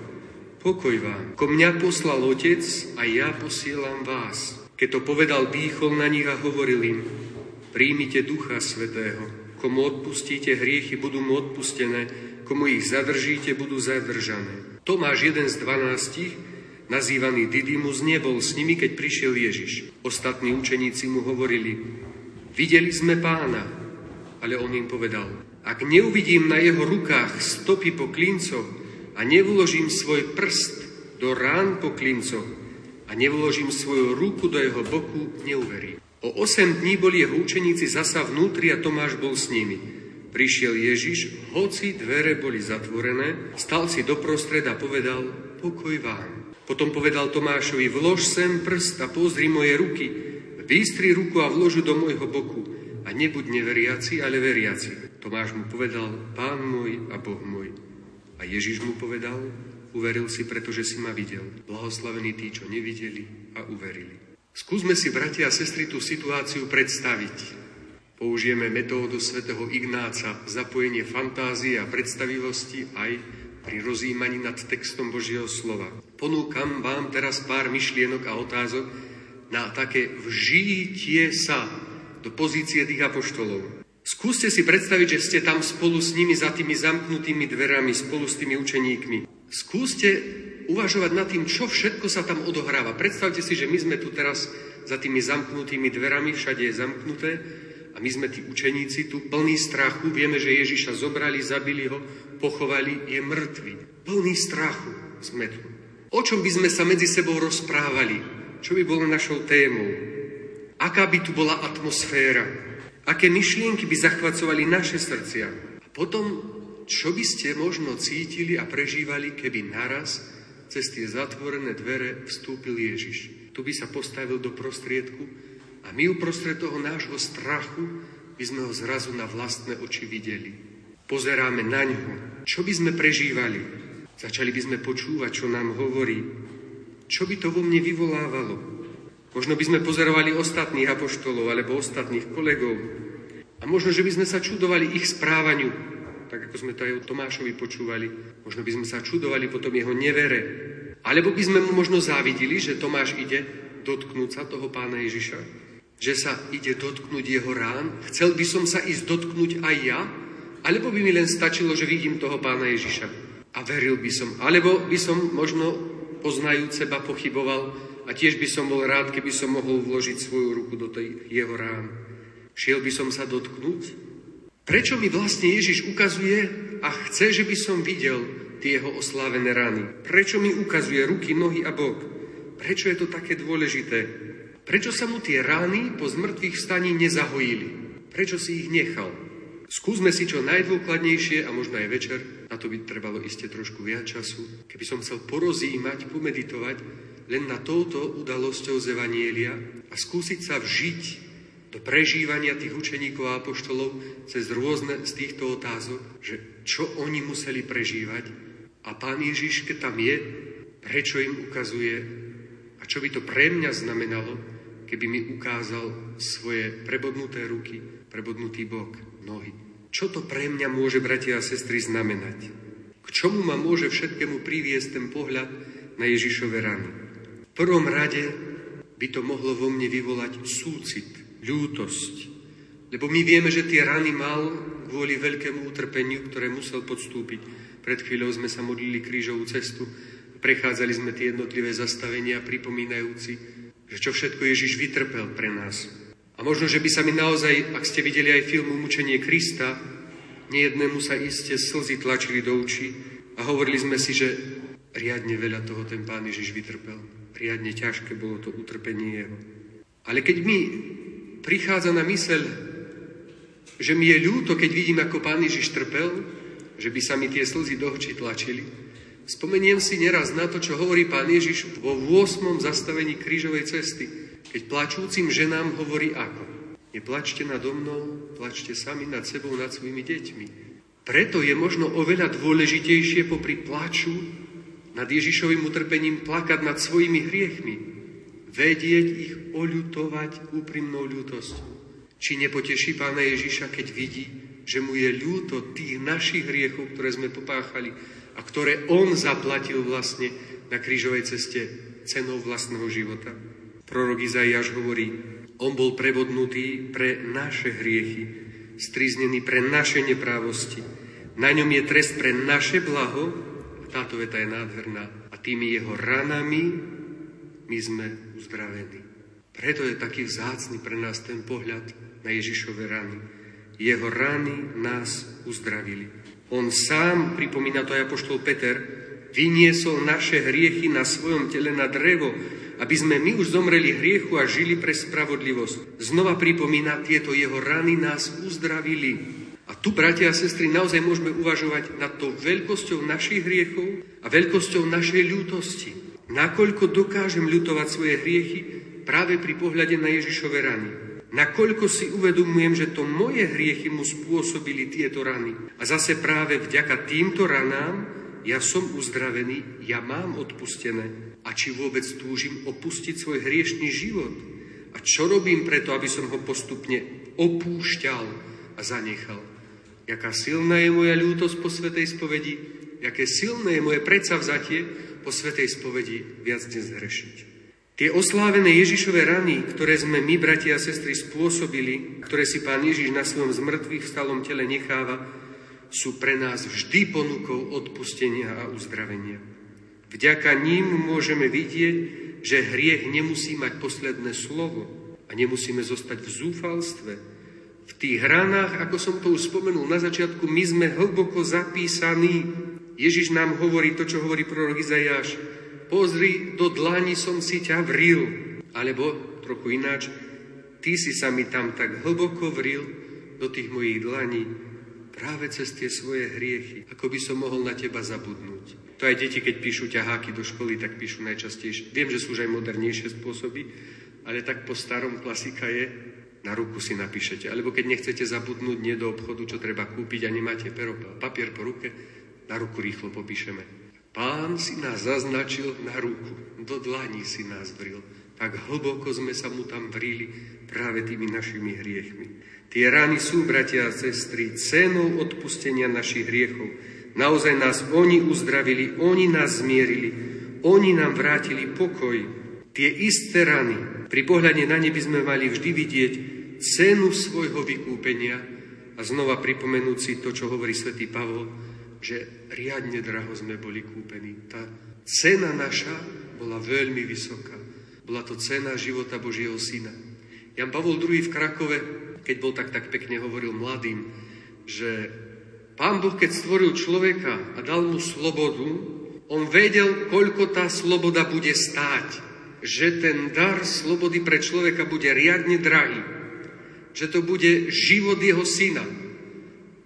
pokoj vám. Ko mňa poslal otec a ja posielam vás. Keď to povedal, dýchol na nich a hovoril im, príjmite ducha svetého. Komu odpustíte hriechy, budú mu odpustené. Komu ich zadržíte, budú zadržané. Tomáš, jeden z dvanástich, nazývaný Didymus, nebol s nimi, keď prišiel Ježiš. Ostatní učeníci mu hovorili, videli sme pána, ale on im povedal, ak neuvidím na jeho rukách stopy po klincoch a nevložím svoj prst do rán po klincoch a nevložím svoju ruku do jeho boku, neuverím. O 8 dní boli jeho učeníci zasa vnútri a Tomáš bol s nimi. Prišiel Ježiš, hoci dvere boli zatvorené, stal si doprostred a povedal, pokoj vám. Potom povedal Tomášovi, vlož sem prst a pozri moje ruky, vystri ruku a vložu do môjho boku a nebuď neveriaci, ale veriaci. Tomáš mu povedal, pán môj a boh môj. A Ježiš mu povedal, uveril si, pretože si ma videl. Blahoslavení tí, čo nevideli a uverili. Skúsme si, bratia a sestry, tú situáciu predstaviť. Použijeme metódu svätého Ignáca, zapojenie fantázie a predstavivosti aj pri rozjímaní nad textom Božieho slova. Ponúkam vám teraz pár myšlienok a otázok na také vžitie sa do pozície tých apoštolov. Skúste si predstaviť, že ste tam spolu s nimi za tými zamknutými dverami, spolu s tými učeníkmi. Skúste uvažovať nad tým, čo všetko sa tam odohráva. Predstavte si, že my sme tu teraz za tými zamknutými dverami, všade je zamknuté a my sme tí učeníci tu plní strachu, vieme, že Ježiša zobrali, zabili ho, pochovali, je mŕtvy. Plný strachu sme tu. O čom by sme sa medzi sebou rozprávali? Čo by bolo našou témou? Aká by tu bola atmosféra? Aké myšlienky by zachvacovali naše srdcia? A potom, čo by ste možno cítili a prežívali, keby naraz cez tie zatvorené dvere vstúpil Ježiš? Tu by sa postavil do prostriedku a my uprostred toho nášho strachu by sme ho zrazu na vlastné oči videli. Pozeráme na ňo. Čo by sme prežívali? Začali by sme počúvať, čo nám hovorí. Čo by to vo mne vyvolávalo? Možno by sme pozerovali ostatných apoštolov alebo ostatných kolegov. A možno, že by sme sa čudovali ich správaniu, tak ako sme to aj od Tomášovi počúvali. Možno by sme sa čudovali potom jeho nevere. Alebo by sme mu možno závidili, že Tomáš ide dotknúť sa toho pána Ježiša že sa ide dotknúť jeho rán? Chcel by som sa ísť dotknúť aj ja? Alebo by mi len stačilo, že vidím toho pána Ježiša a veril by som? Alebo by som možno poznajúc seba pochyboval a tiež by som bol rád, keby som mohol vložiť svoju ruku do tej jeho rán. Šiel by som sa dotknúť? Prečo mi vlastne Ježiš ukazuje a chce, že by som videl tie jeho oslávené rany? Prečo mi ukazuje ruky, nohy a bok? Prečo je to také dôležité? Prečo sa mu tie rány po zmrtvých vstaní nezahojili? Prečo si ich nechal? Skúsme si čo najdôkladnejšie a možno aj večer, na to by trebalo iste trošku viac času, keby som chcel porozímať, pomeditovať len na touto udalosťou z Evanielia a skúsiť sa vžiť do prežívania tých učeníkov a apoštolov cez rôzne z týchto otázok, že čo oni museli prežívať a pán Ježiš, keď tam je, prečo im ukazuje a čo by to pre mňa znamenalo, keby mi ukázal svoje prebodnuté ruky, prebodnutý bok, nohy. Čo to pre mňa môže, bratia a sestry, znamenať? K čomu ma môže všetkému priviesť ten pohľad na Ježišove rany? V prvom rade by to mohlo vo mne vyvolať súcit, ľútosť. Lebo my vieme, že tie rany mal kvôli veľkému utrpeniu, ktoré musel podstúpiť. Pred chvíľou sme sa modlili krížovú cestu, prechádzali sme tie jednotlivé zastavenia, pripomínajúci že čo všetko Ježiš vytrpel pre nás. A možno, že by sa mi naozaj, ak ste videli aj film Umučenie Krista, nejednému sa iste slzy tlačili do očí a hovorili sme si, že riadne veľa toho ten pán Ježiš vytrpel. Riadne ťažké bolo to utrpenie jeho. Ale keď mi prichádza na myseľ, že mi je ľúto, keď vidím, ako pán Ježiš trpel, že by sa mi tie slzy do očí tlačili, Spomeniem si neraz na to, čo hovorí pán Ježiš vo 8. zastavení krížovej cesty, keď plačúcim ženám hovorí ako. Neplačte nado mnou, plačte sami nad sebou, nad svojimi deťmi. Preto je možno oveľa dôležitejšie popri plaču nad Ježišovým utrpením plakať nad svojimi hriechmi. Vedieť ich oľutovať úprimnou ľútosťou. Či nepoteší pána Ježiša, keď vidí, že mu je ľúto tých našich hriechov, ktoré sme popáchali, a ktoré on zaplatil vlastne na krížovej ceste cenou vlastného života. Prorok Izaiáš hovorí, on bol prevodnutý pre naše hriechy, striznený pre naše neprávosti. Na ňom je trest pre naše blaho, a táto veta je nádherná, a tými jeho ranami my sme uzdravení. Preto je taký vzácný pre nás ten pohľad na Ježišove rany. Jeho rany nás uzdravili. On sám, pripomína to aj apoštol Peter, vyniesol naše hriechy na svojom tele na drevo, aby sme my už zomreli hriechu a žili pre spravodlivosť. Znova pripomína, tieto jeho rany nás uzdravili. A tu, bratia a sestry, naozaj môžeme uvažovať nad tou veľkosťou našich hriechov a veľkosťou našej ľútosti. Nakoľko dokážem ľutovať svoje hriechy práve pri pohľade na Ježišove rany. Nakoľko si uvedomujem, že to moje hriechy mu spôsobili tieto rany. A zase práve vďaka týmto ranám ja som uzdravený, ja mám odpustené. A či vôbec túžim opustiť svoj hriešný život? A čo robím preto, aby som ho postupne opúšťal a zanechal? jaká silná je moja ľútosť po Svetej spovedi, jaké silné je moje predsavzatie po Svetej spovedi viac dnes hrešiť. Tie oslávené Ježišové rany, ktoré sme my, bratia a sestry, spôsobili, ktoré si Pán Ježiš na svojom zmrtvých v stalom tele necháva, sú pre nás vždy ponukou odpustenia a uzdravenia. Vďaka ním môžeme vidieť, že hriech nemusí mať posledné slovo a nemusíme zostať v zúfalstve, v tých hranách, ako som to už spomenul na začiatku, my sme hlboko zapísaní. Ježiš nám hovorí to, čo hovorí prorok Izajáš. Pozri, do dlani som si ťa vril. Alebo, trochu ináč, ty si sa mi tam tak hlboko vril do tých mojich dlaní práve cez tie svoje hriechy, ako by som mohol na teba zabudnúť. To aj deti, keď píšu ťaháky do školy, tak píšu najčastejšie. Viem, že sú už aj modernejšie spôsoby, ale tak po starom klasika je, na ruku si napíšete. Alebo keď nechcete zabudnúť nie do obchodu, čo treba kúpiť a nemáte pero, papier po ruke, na ruku rýchlo popíšeme. Pán si nás zaznačil na ruku, do dlaní si nás vril. Tak hlboko sme sa mu tam vrili práve tými našimi hriechmi. Tie rány sú, bratia a sestry, cenou odpustenia našich hriechov. Naozaj nás oni uzdravili, oni nás zmierili, oni nám vrátili pokoj. Tie isté rany, pri pohľade na ne by sme mali vždy vidieť cenu svojho vykúpenia a znova pripomenúť si to, čo hovorí svätý Pavol, že riadne draho sme boli kúpení. Tá cena naša bola veľmi vysoká. Bola to cena života Božieho Syna. Jan Pavol II v Krakove, keď bol tak, tak pekne hovoril mladým, že Pán Boh, keď stvoril človeka a dal mu slobodu, on vedel, koľko tá sloboda bude stáť. Že ten dar slobody pre človeka bude riadne drahý že to bude život jeho syna.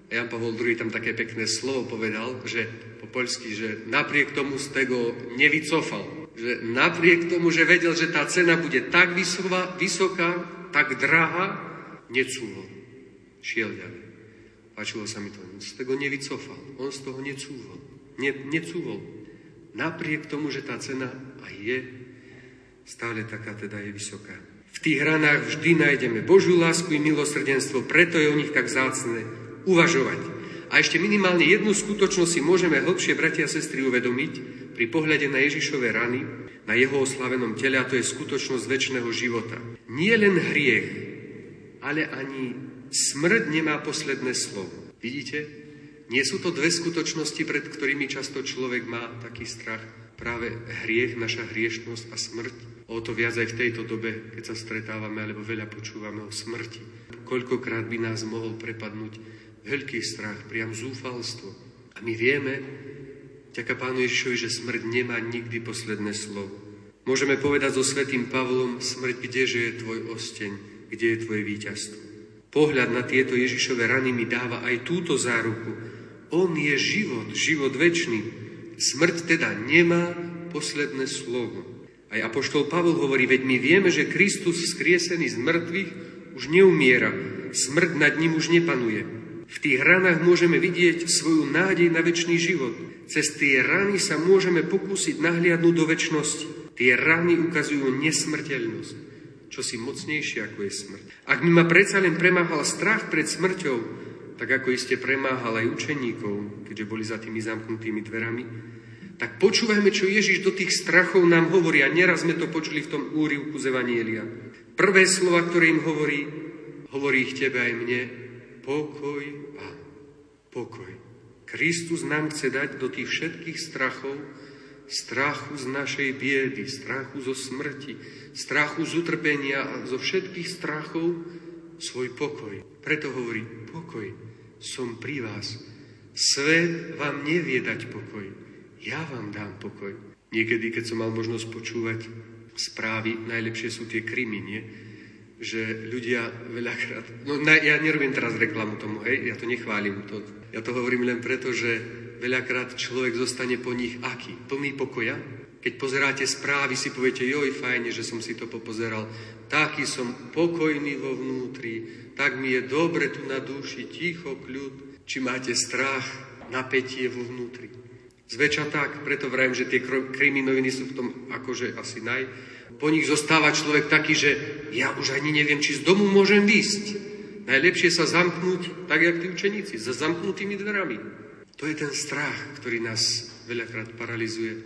Jan Pavol II tam také pekné slovo povedal, že po poľsky, že napriek tomu z tego nevycofal. Že napriek tomu, že vedel, že tá cena bude tak vysoká, vysoká tak drahá, necúvol. Šiel ďalej. Páčilo sa mi to. Z tego nevycofal. On z toho necúvol. Ne, necúvol. Napriek tomu, že tá cena aj je, stále taká teda je vysoká. V tých ranách vždy nájdeme Božiu lásku i milosrdenstvo, preto je o nich tak zácne uvažovať. A ešte minimálne jednu skutočnosť si môžeme hlbšie, bratia a sestry, uvedomiť pri pohľade na Ježišove rany, na jeho oslavenom tele, a to je skutočnosť väčšného života. Nie len hriech, ale ani smrť nemá posledné slovo. Vidíte? Nie sú to dve skutočnosti, pred ktorými často človek má taký strach. Práve hriech, naša hriešnosť a smrť. O to viac aj v tejto dobe, keď sa stretávame alebo veľa počúvame o smrti. Koľkokrát by nás mohol prepadnúť veľký strach, priam zúfalstvo. A my vieme, ďaká Pánu Ježišovi, že smrť nemá nikdy posledné slovo. Môžeme povedať so svetým Pavlom, smrť, kdeže je tvoj osteň, kde je tvoje víťazstvo. Pohľad na tieto Ježišové rany mi dáva aj túto záruku. On je život, život väčší. Smrť teda nemá posledné slovo. Aj Apoštol Pavol hovorí, veď my vieme, že Kristus vzkriesený z mŕtvych už neumiera, smrť nad ním už nepanuje. V tých ranách môžeme vidieť svoju nádej na väčší život. Cez tie rany sa môžeme pokúsiť nahliadnúť do väčšnosti. Tie rany ukazujú nesmrteľnosť, čo si mocnejšie ako je smrť. Ak mi ma predsa len premáhal strach pred smrťou, tak ako iste premáhal aj učeníkov, keďže boli za tými zamknutými dverami, tak počúvajme, čo Ježiš do tých strachov nám hovorí. A neraz sme to počuli v tom úrivku z Evanielia. Prvé slova, ktoré im hovorí, hovorí ich tebe aj mne, pokoj a pokoj. Kristus nám chce dať do tých všetkých strachov, strachu z našej biedy, strachu zo smrti, strachu z utrpenia a zo všetkých strachov svoj pokoj. Preto hovorí, pokoj, som pri vás. Svet vám nevie dať pokoj ja vám dám pokoj. Niekedy, keď som mal možnosť počúvať správy, najlepšie sú tie krymy, nie? Že ľudia veľakrát... No na, ja nerobím teraz reklamu tomu, hej, ja to nechválim. To, ja to hovorím len preto, že veľakrát človek zostane po nich aký? Plný pokoja? Keď pozeráte správy, si poviete, joj, fajne, že som si to popozeral. Taký som pokojný vo vnútri, tak mi je dobre tu na duši, ticho, kľud. Či máte strach, napätie vo vnútri. Zväčša tak, preto vrajím, že tie kriminoviny sú v tom akože asi naj, po nich zostáva človek taký, že ja už ani neviem, či z domu môžem výsť. Najlepšie sa zamknúť, tak jak tí učeníci, za zamknutými dverami. To je ten strach, ktorý nás veľakrát paralizuje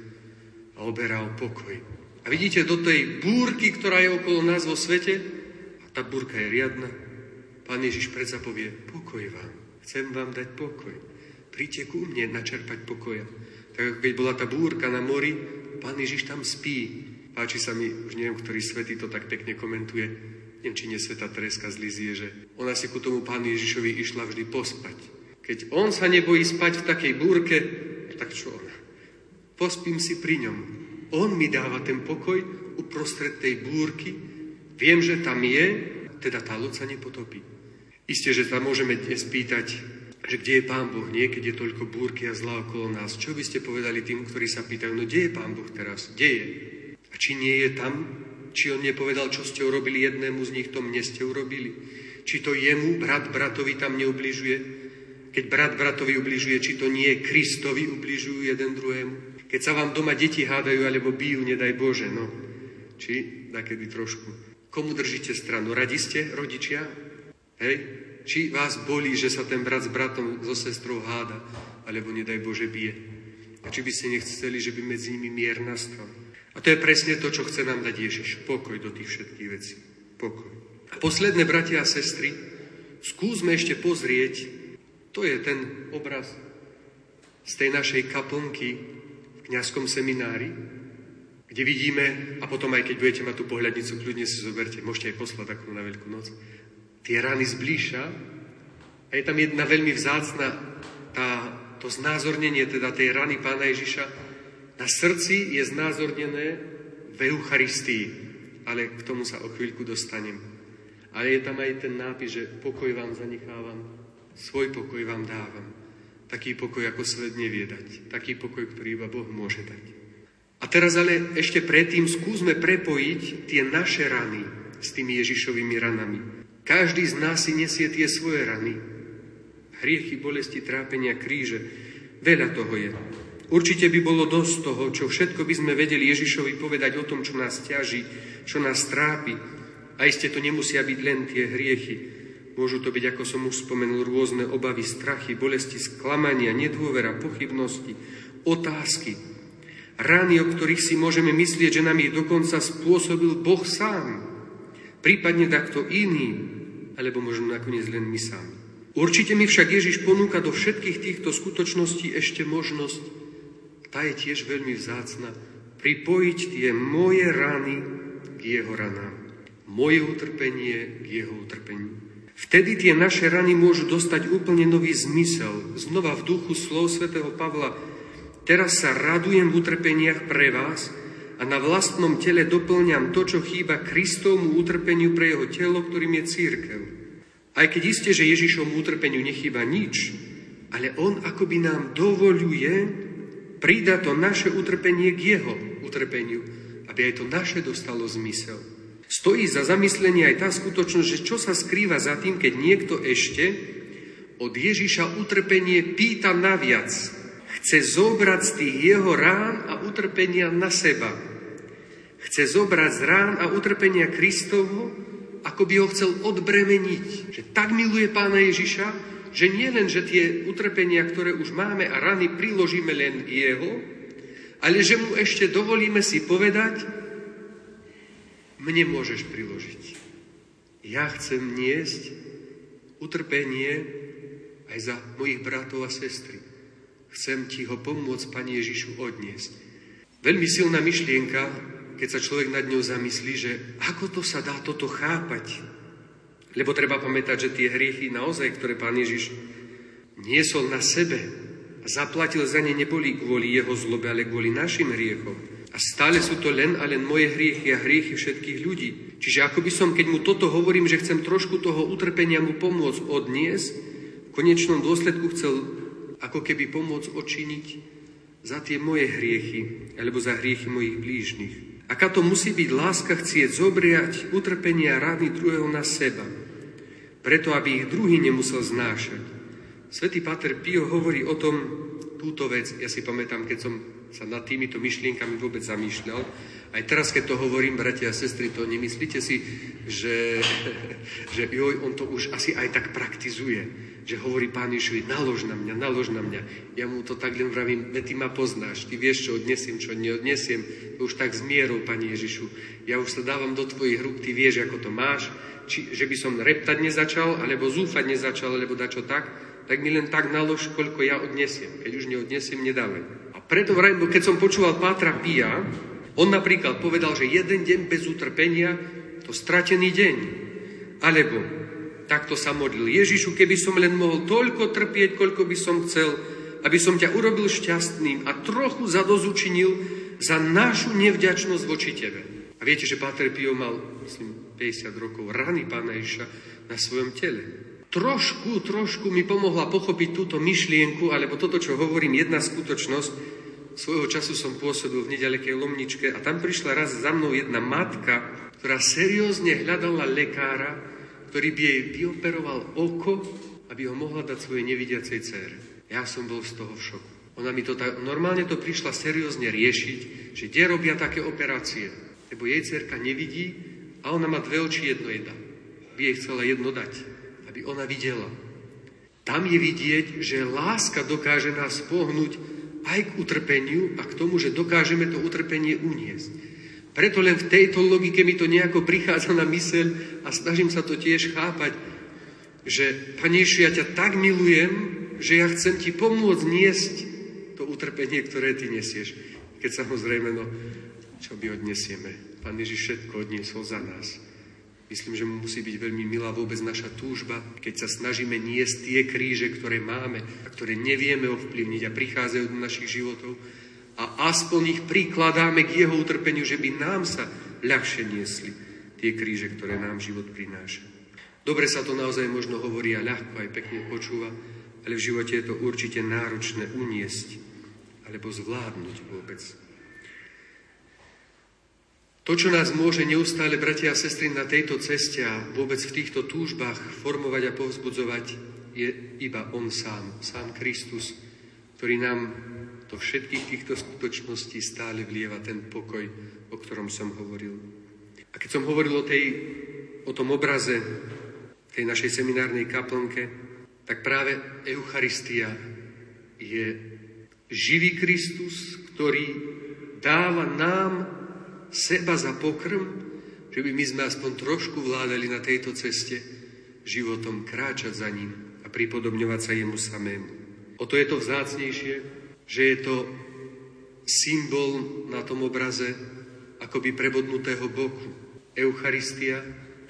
a oberá o pokoj. A vidíte, do tej búrky, ktorá je okolo nás vo svete, a tá búrka je riadna, Pán Ježiš predsa povie, pokoj vám, chcem vám dať pokoj. Príďte ku mne načerpať pokoja. Tak ako keď bola tá búrka na mori, Pán Ježiš tam spí, Páči sa mi, už neviem, ktorý svetý to tak pekne komentuje, neviem, či nie sveta Tereska z Lizie, že ona si ku tomu pánu Ježišovi išla vždy pospať. Keď on sa nebojí spať v takej búrke, tak čo ona? Pospím si pri ňom. On mi dáva ten pokoj uprostred tej búrky. Viem, že tam je, teda tá loď sa nepotopí. Isté, že sa môžeme dnes pýtať, že kde je Pán Boh, nie, keď je toľko búrky a zla okolo nás. Čo by ste povedali tým, ktorí sa pýtajú, no kde je Pán Boh teraz? Kde je? A či nie je tam? Či on nepovedal, čo ste urobili jednému z nich, to mne ste urobili? Či to jemu, brat bratovi tam neubližuje? Keď brat bratovi ubližuje, či to nie Kristovi ubližujú jeden druhému? Keď sa vám doma deti hádajú alebo bijú, nedaj Bože, no. Či nakedy trošku. Komu držíte stranu? Radi ste, rodičia? Hej? Či vás bolí, že sa ten brat s bratom, so sestrou háda, alebo nedaj Bože bije? A či by ste nechceli, že by medzi nimi mier nastal? A to je presne to, čo chce nám dať Ježiš. Pokoj do tých všetkých vecí. Pokoj. A posledné, bratia a sestry, skúsme ešte pozrieť, to je ten obraz z tej našej kaplnky v kniazskom seminári, kde vidíme, a potom aj keď budete mať tú pohľadnicu, kľudne si zoberte, môžete aj poslať takú na Veľkú noc, tie rany zblíša a je tam jedna veľmi vzácna tá, to znázornenie teda tej rany pána Ježiša, na srdci je znázornené v Eucharistii, ale k tomu sa o chvíľku dostanem. Ale je tam aj ten nápis, že pokoj vám zanechávam, svoj pokoj vám dávam. Taký pokoj, ako svet nevie dať. Taký pokoj, ktorý iba Boh môže dať. A teraz ale ešte predtým skúsme prepojiť tie naše rany s tými Ježišovými ranami. Každý z nás si nesie tie svoje rany. Hriechy, bolesti, trápenia, kríže. Veľa toho je. Určite by bolo dosť toho, čo všetko by sme vedeli Ježišovi povedať o tom, čo nás ťaží, čo nás trápi. A iste to nemusia byť len tie hriechy. Môžu to byť, ako som už spomenul, rôzne obavy, strachy, bolesti, sklamania, nedôvera, pochybnosti, otázky. Rány, o ktorých si môžeme myslieť, že nám ich dokonca spôsobil Boh sám. Prípadne takto iný, alebo možno nakoniec len my sami. Určite mi však Ježiš ponúka do všetkých týchto skutočností ešte možnosť tá je tiež veľmi vzácna, pripojiť tie moje rany k jeho ranám. Moje utrpenie k jeho utrpeniu. Vtedy tie naše rany môžu dostať úplne nový zmysel. Znova v duchu slov svätého Pavla. Teraz sa radujem v utrpeniach pre vás a na vlastnom tele doplňam to, čo chýba Kristovmu utrpeniu pre jeho telo, ktorým je církev. Aj keď isté, že Ježišovmu utrpeniu nechýba nič, ale on akoby nám dovoluje Prída to naše utrpenie k jeho utrpeniu, aby aj to naše dostalo zmysel. Stojí za zamyslenie aj tá skutočnosť, že čo sa skrýva za tým, keď niekto ešte od Ježiša utrpenie pýta naviac. Chce zobrať z tých jeho rán a utrpenia na seba. Chce zobrať z rán a utrpenia Kristovho, ako by ho chcel odbremeniť. Že tak miluje pána Ježiša, že nie len, že tie utrpenia, ktoré už máme a rany priložíme len jeho, ale že mu ešte dovolíme si povedať, mne môžeš priložiť. Ja chcem niesť utrpenie aj za mojich bratov a sestry. Chcem ti ho pomôcť, Pane Ježišu, odniesť. Veľmi silná myšlienka, keď sa človek nad ňou zamyslí, že ako to sa dá toto chápať, lebo treba pamätať, že tie hriechy naozaj, ktoré pán Ježiš niesol na sebe a zaplatil za ne, neboli kvôli jeho zlobe, ale kvôli našim hriechom. A stále sú to len a len moje hriechy a hriechy všetkých ľudí. Čiže ako by som, keď mu toto hovorím, že chcem trošku toho utrpenia mu pomôcť odniesť, v konečnom dôsledku chcel ako keby pomôcť očiniť za tie moje hriechy, alebo za hriechy mojich blížnych. Aká to musí byť láska chcieť zobriať utrpenia rany druhého na seba, preto aby ich druhý nemusel znášať. Svetý Pater Pio hovorí o tom túto vec. Ja si pamätám, keď som sa nad týmito myšlienkami vôbec zamýšľal. Aj teraz, keď to hovorím, bratia a sestry, to nemyslíte si, že, že joj, on to už asi aj tak praktizuje. Že hovorí pán Ježiš, nalož na mňa, nalož na mňa. Ja mu to tak len vravím, ty ma poznáš, ty vieš, čo odnesiem, čo neodnesiem. To už tak zmierou, pani Ježišu. Ja už sa dávam do tvojich rúk, ty vieš, ako to máš. Či, že by som reptať nezačal, alebo zúfať nezačal, alebo dačo tak, tak mi len tak nalož, koľko ja odnesiem. Keď už neodnesiem, nedávaj. A preto vrajím, keď som počúval Pátra Pia, on napríklad povedal, že jeden deň bez utrpenia, to stratený deň. Alebo takto sa modlil. Ježišu, keby som len mohol toľko trpieť, koľko by som chcel, aby som ťa urobil šťastným a trochu zadozučinil za našu nevďačnosť voči tebe. A viete, že Páter Pio mal, myslím, 50 rokov rany Pána Ježiša na svojom tele. Trošku, trošku mi pomohla pochopiť túto myšlienku, alebo toto, čo hovorím, jedna skutočnosť. Svojho času som pôsobil v nedalekej Lomničke a tam prišla raz za mnou jedna matka, ktorá seriózne hľadala lekára, ktorý by jej vyoperoval oko, aby ho mohla dať svojej nevidiacej cére. Ja som bol z toho v šoku. Ona mi to tak, normálne to prišla seriózne riešiť, že kde robia také operácie. Lebo jej cerka nevidí a ona má dve oči, jedno jedá. By jej chcela jedno dať, aby ona videla. Tam je vidieť, že láska dokáže nás pohnúť aj k utrpeniu a k tomu, že dokážeme to utrpenie uniesť. Preto len v tejto logike mi to nejako prichádza na myseľ a snažím sa to tiež chápať, že Pane Ježišu, ja ťa tak milujem, že ja chcem ti pomôcť niesť to utrpenie, ktoré ty nesieš. Keď samozrejme, no, čo by odnesieme? Pán Ježiš všetko odniesol za nás. Myslím, že mu musí byť veľmi milá vôbec naša túžba, keď sa snažíme niesť tie kríže, ktoré máme a ktoré nevieme ovplyvniť a prichádzajú do našich životov, a aspoň ich prikladáme k jeho utrpeniu, že by nám sa ľahšie niesli tie kríže, ktoré nám život prináša. Dobre sa to naozaj možno hovorí a ľahko aj pekne počúva, ale v živote je to určite náročné uniesť alebo zvládnuť vôbec. To, čo nás môže neustále, bratia a sestry, na tejto ceste a vôbec v týchto túžbách formovať a povzbudzovať, je iba On sám, sám Kristus, ktorý nám do všetkých týchto skutočností stále vlieva ten pokoj, o ktorom som hovoril. A keď som hovoril o, tej, o tom obraze tej našej seminárnej kaplnke, tak práve Eucharistia je živý Kristus, ktorý dáva nám seba za pokrm, že by my sme aspoň trošku vládali na tejto ceste životom kráčať za ním a pripodobňovať sa jemu samému. O to je to vzácnejšie, že je to symbol na tom obraze akoby prebodnutého boku. Eucharistia,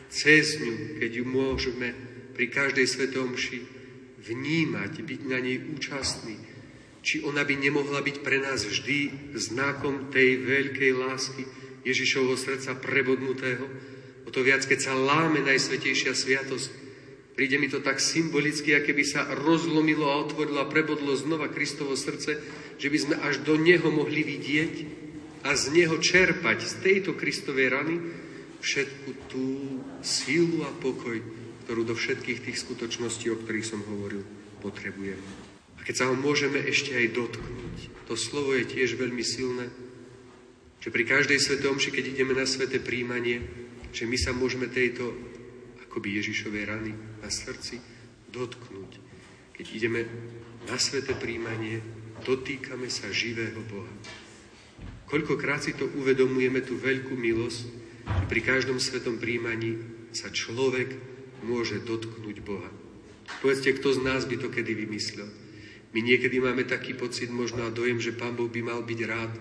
cez ňu, keď ju môžeme pri každej svetomši vnímať, byť na nej účastný, či ona by nemohla byť pre nás vždy znakom tej veľkej lásky Ježišovho srdca prebodnutého, o to viac, keď sa láme Najsvetejšia sviatosť, Príde mi to tak symbolicky, aké by sa rozlomilo a otvorilo a prebodlo znova Kristovo srdce, že by sme až do Neho mohli vidieť a z Neho čerpať, z tejto Kristovej rany, všetku tú sílu a pokoj, ktorú do všetkých tých skutočností, o ktorých som hovoril, potrebujeme. A keď sa ho môžeme ešte aj dotknúť, to slovo je tiež veľmi silné, že pri každej svetomši, keď ideme na sveté príjmanie, že my sa môžeme tejto akoby Ježišovej rany na srdci dotknúť. Keď ideme na sveté príjmanie, dotýkame sa živého Boha. Koľkokrát si to uvedomujeme, tú veľkú milosť, že pri každom svetom príjmaní sa človek môže dotknúť Boha. Povedzte, kto z nás by to kedy vymyslel. My niekedy máme taký pocit, možno a dojem, že Pán Boh by mal byť rád,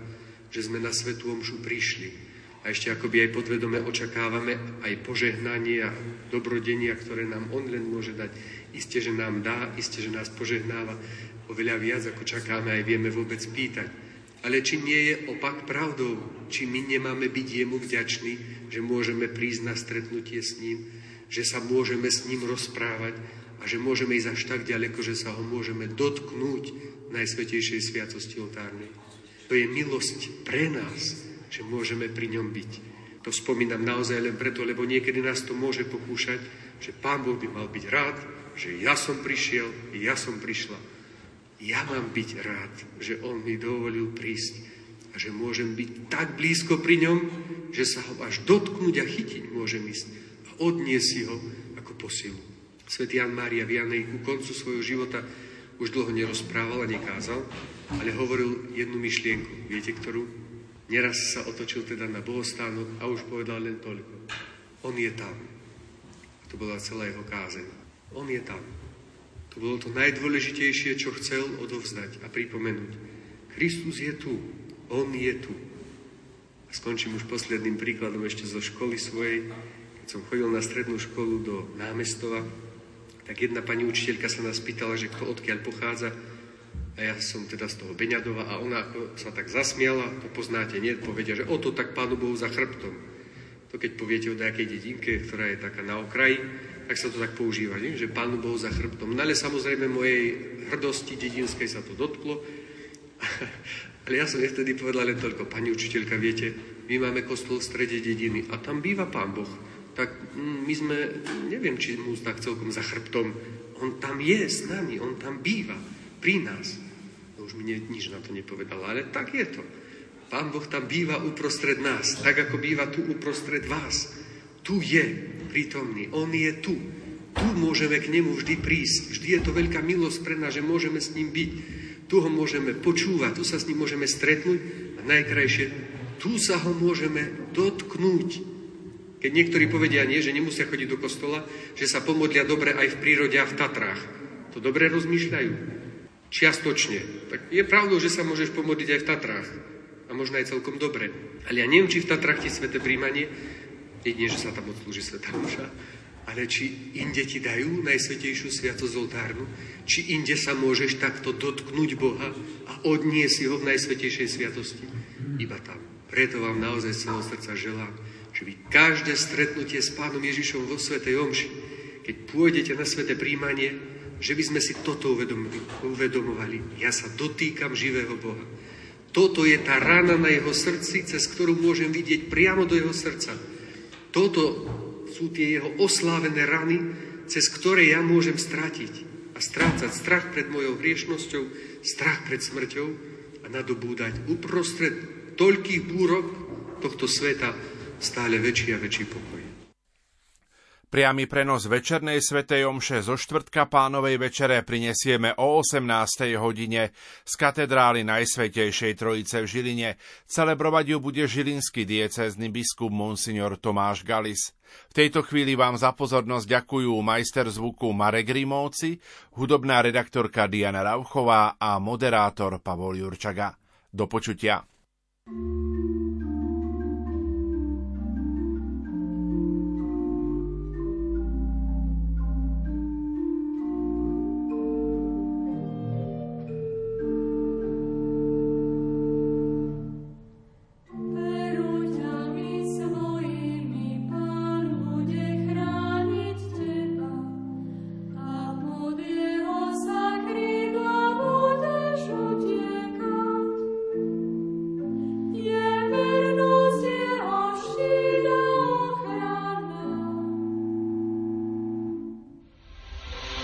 že sme na Svetú Omšu prišli a ešte akoby aj podvedome očakávame aj požehnanie a dobrodenia, ktoré nám On len môže dať. Isté, že nám dá, isté, že nás požehnáva oveľa viac, ako čakáme aj vieme vôbec pýtať. Ale či nie je opak pravdou? Či my nemáme byť jemu vďační, že môžeme prísť na stretnutie s ním, že sa môžeme s ním rozprávať a že môžeme ísť až tak ďaleko, že sa ho môžeme dotknúť Najsvetejšej sviatosti oltárnej. To je milosť pre nás, že môžeme pri ňom byť. To spomínam naozaj len preto, lebo niekedy nás to môže pokúšať, že Pán Boh by mal byť rád, že ja som prišiel, ja som prišla. Ja mám byť rád, že On mi dovolil prísť a že môžem byť tak blízko pri ňom, že sa ho až dotknúť a chytiť môžem ísť a odniesť si ho ako posilu. Svetý Jan Mária Vianej ku koncu svojho života už dlho nerozprával a nekázal, ale hovoril jednu myšlienku. Viete, ktorú? Neraz sa otočil teda na bohostánok a už povedal len toľko. On je tam. A to bola celá jeho kázeň. On je tam. To bolo to najdôležitejšie, čo chcel odovzdať a pripomenúť. Kristus je tu. On je tu. A skončím už posledným príkladom ešte zo školy svojej. Keď som chodil na strednú školu do námestova, tak jedna pani učiteľka sa nás pýtala, že kto odkiaľ pochádza. A ja som teda z toho Beňadova a ona sa tak zasmiala, to poznáte, nie? Povedia, že o to tak Pánu Bohu za chrbtom. To keď poviete o nejakej dedinke, ktorá je taká na okraji, tak sa to tak používa, nie? že Pánu Bohu za chrbtom. No ale samozrejme mojej hrdosti dedinskej sa to dotklo. ale ja som vtedy povedal len toľko, pani učiteľka, viete, my máme kostol v strede dediny a tam býva Pán Boh. Tak mm, my sme, neviem, či mu tak celkom za chrbtom. On tam je s nami, on tam býva, pri nás. Už mi nič na to nepovedala, ale tak je to. Pán Boh tam býva uprostred nás, tak ako býva tu uprostred vás. Tu je prítomný, On je tu. Tu môžeme k nemu vždy prísť. Vždy je to veľká milosť pre nás, že môžeme s ním byť. Tu ho môžeme počúvať, tu sa s ním môžeme stretnúť a najkrajšie, tu sa ho môžeme dotknúť. Keď niektorí povedia nie, že nemusia chodiť do kostola, že sa pomodlia dobre aj v prírode a v Tatrách. To dobre rozmýšľajú. Čiastočne. Tak je pravdou, že sa môžeš pomodliť aj v Tatrách. A možno aj celkom dobre. Ale ja neviem, či v Tatrách ti svete príjmanie jedine, že sa tam odslúži Sveta Duša, ale či inde ti dajú Najsvetejšiu sviatosť oltárnu, či inde sa môžeš takto dotknúť Boha a odniesť ho v Najsvetejšej sviatosti. Iba tam. Preto vám naozaj z celého srdca želám, že vy každé stretnutie s Pánom Ježišom vo Svetej Omši, keď pôjdete na Svete príjmanie, že by sme si toto uvedomovali. Ja sa dotýkam živého Boha. Toto je tá rana na jeho srdci, cez ktorú môžem vidieť priamo do jeho srdca. Toto sú tie jeho oslávené rany, cez ktoré ja môžem stratiť a strácať strach pred mojou hriešnosťou, strach pred smrťou a nadobúdať uprostred toľkých búrok tohto sveta stále väčší a väčší pokoj. Priamy prenos večernej svetej omše zo štvrtka pánovej večere prinesieme o 18. hodine z katedrály Najsvetejšej Trojice v Žiline. Celebrovať ju bude žilinský diecézny biskup Monsignor Tomáš Galis. V tejto chvíli vám za pozornosť ďakujú majster zvuku Marek Rimovci, hudobná redaktorka Diana Rauchová a moderátor Pavol Jurčaga. Do počutia. thank you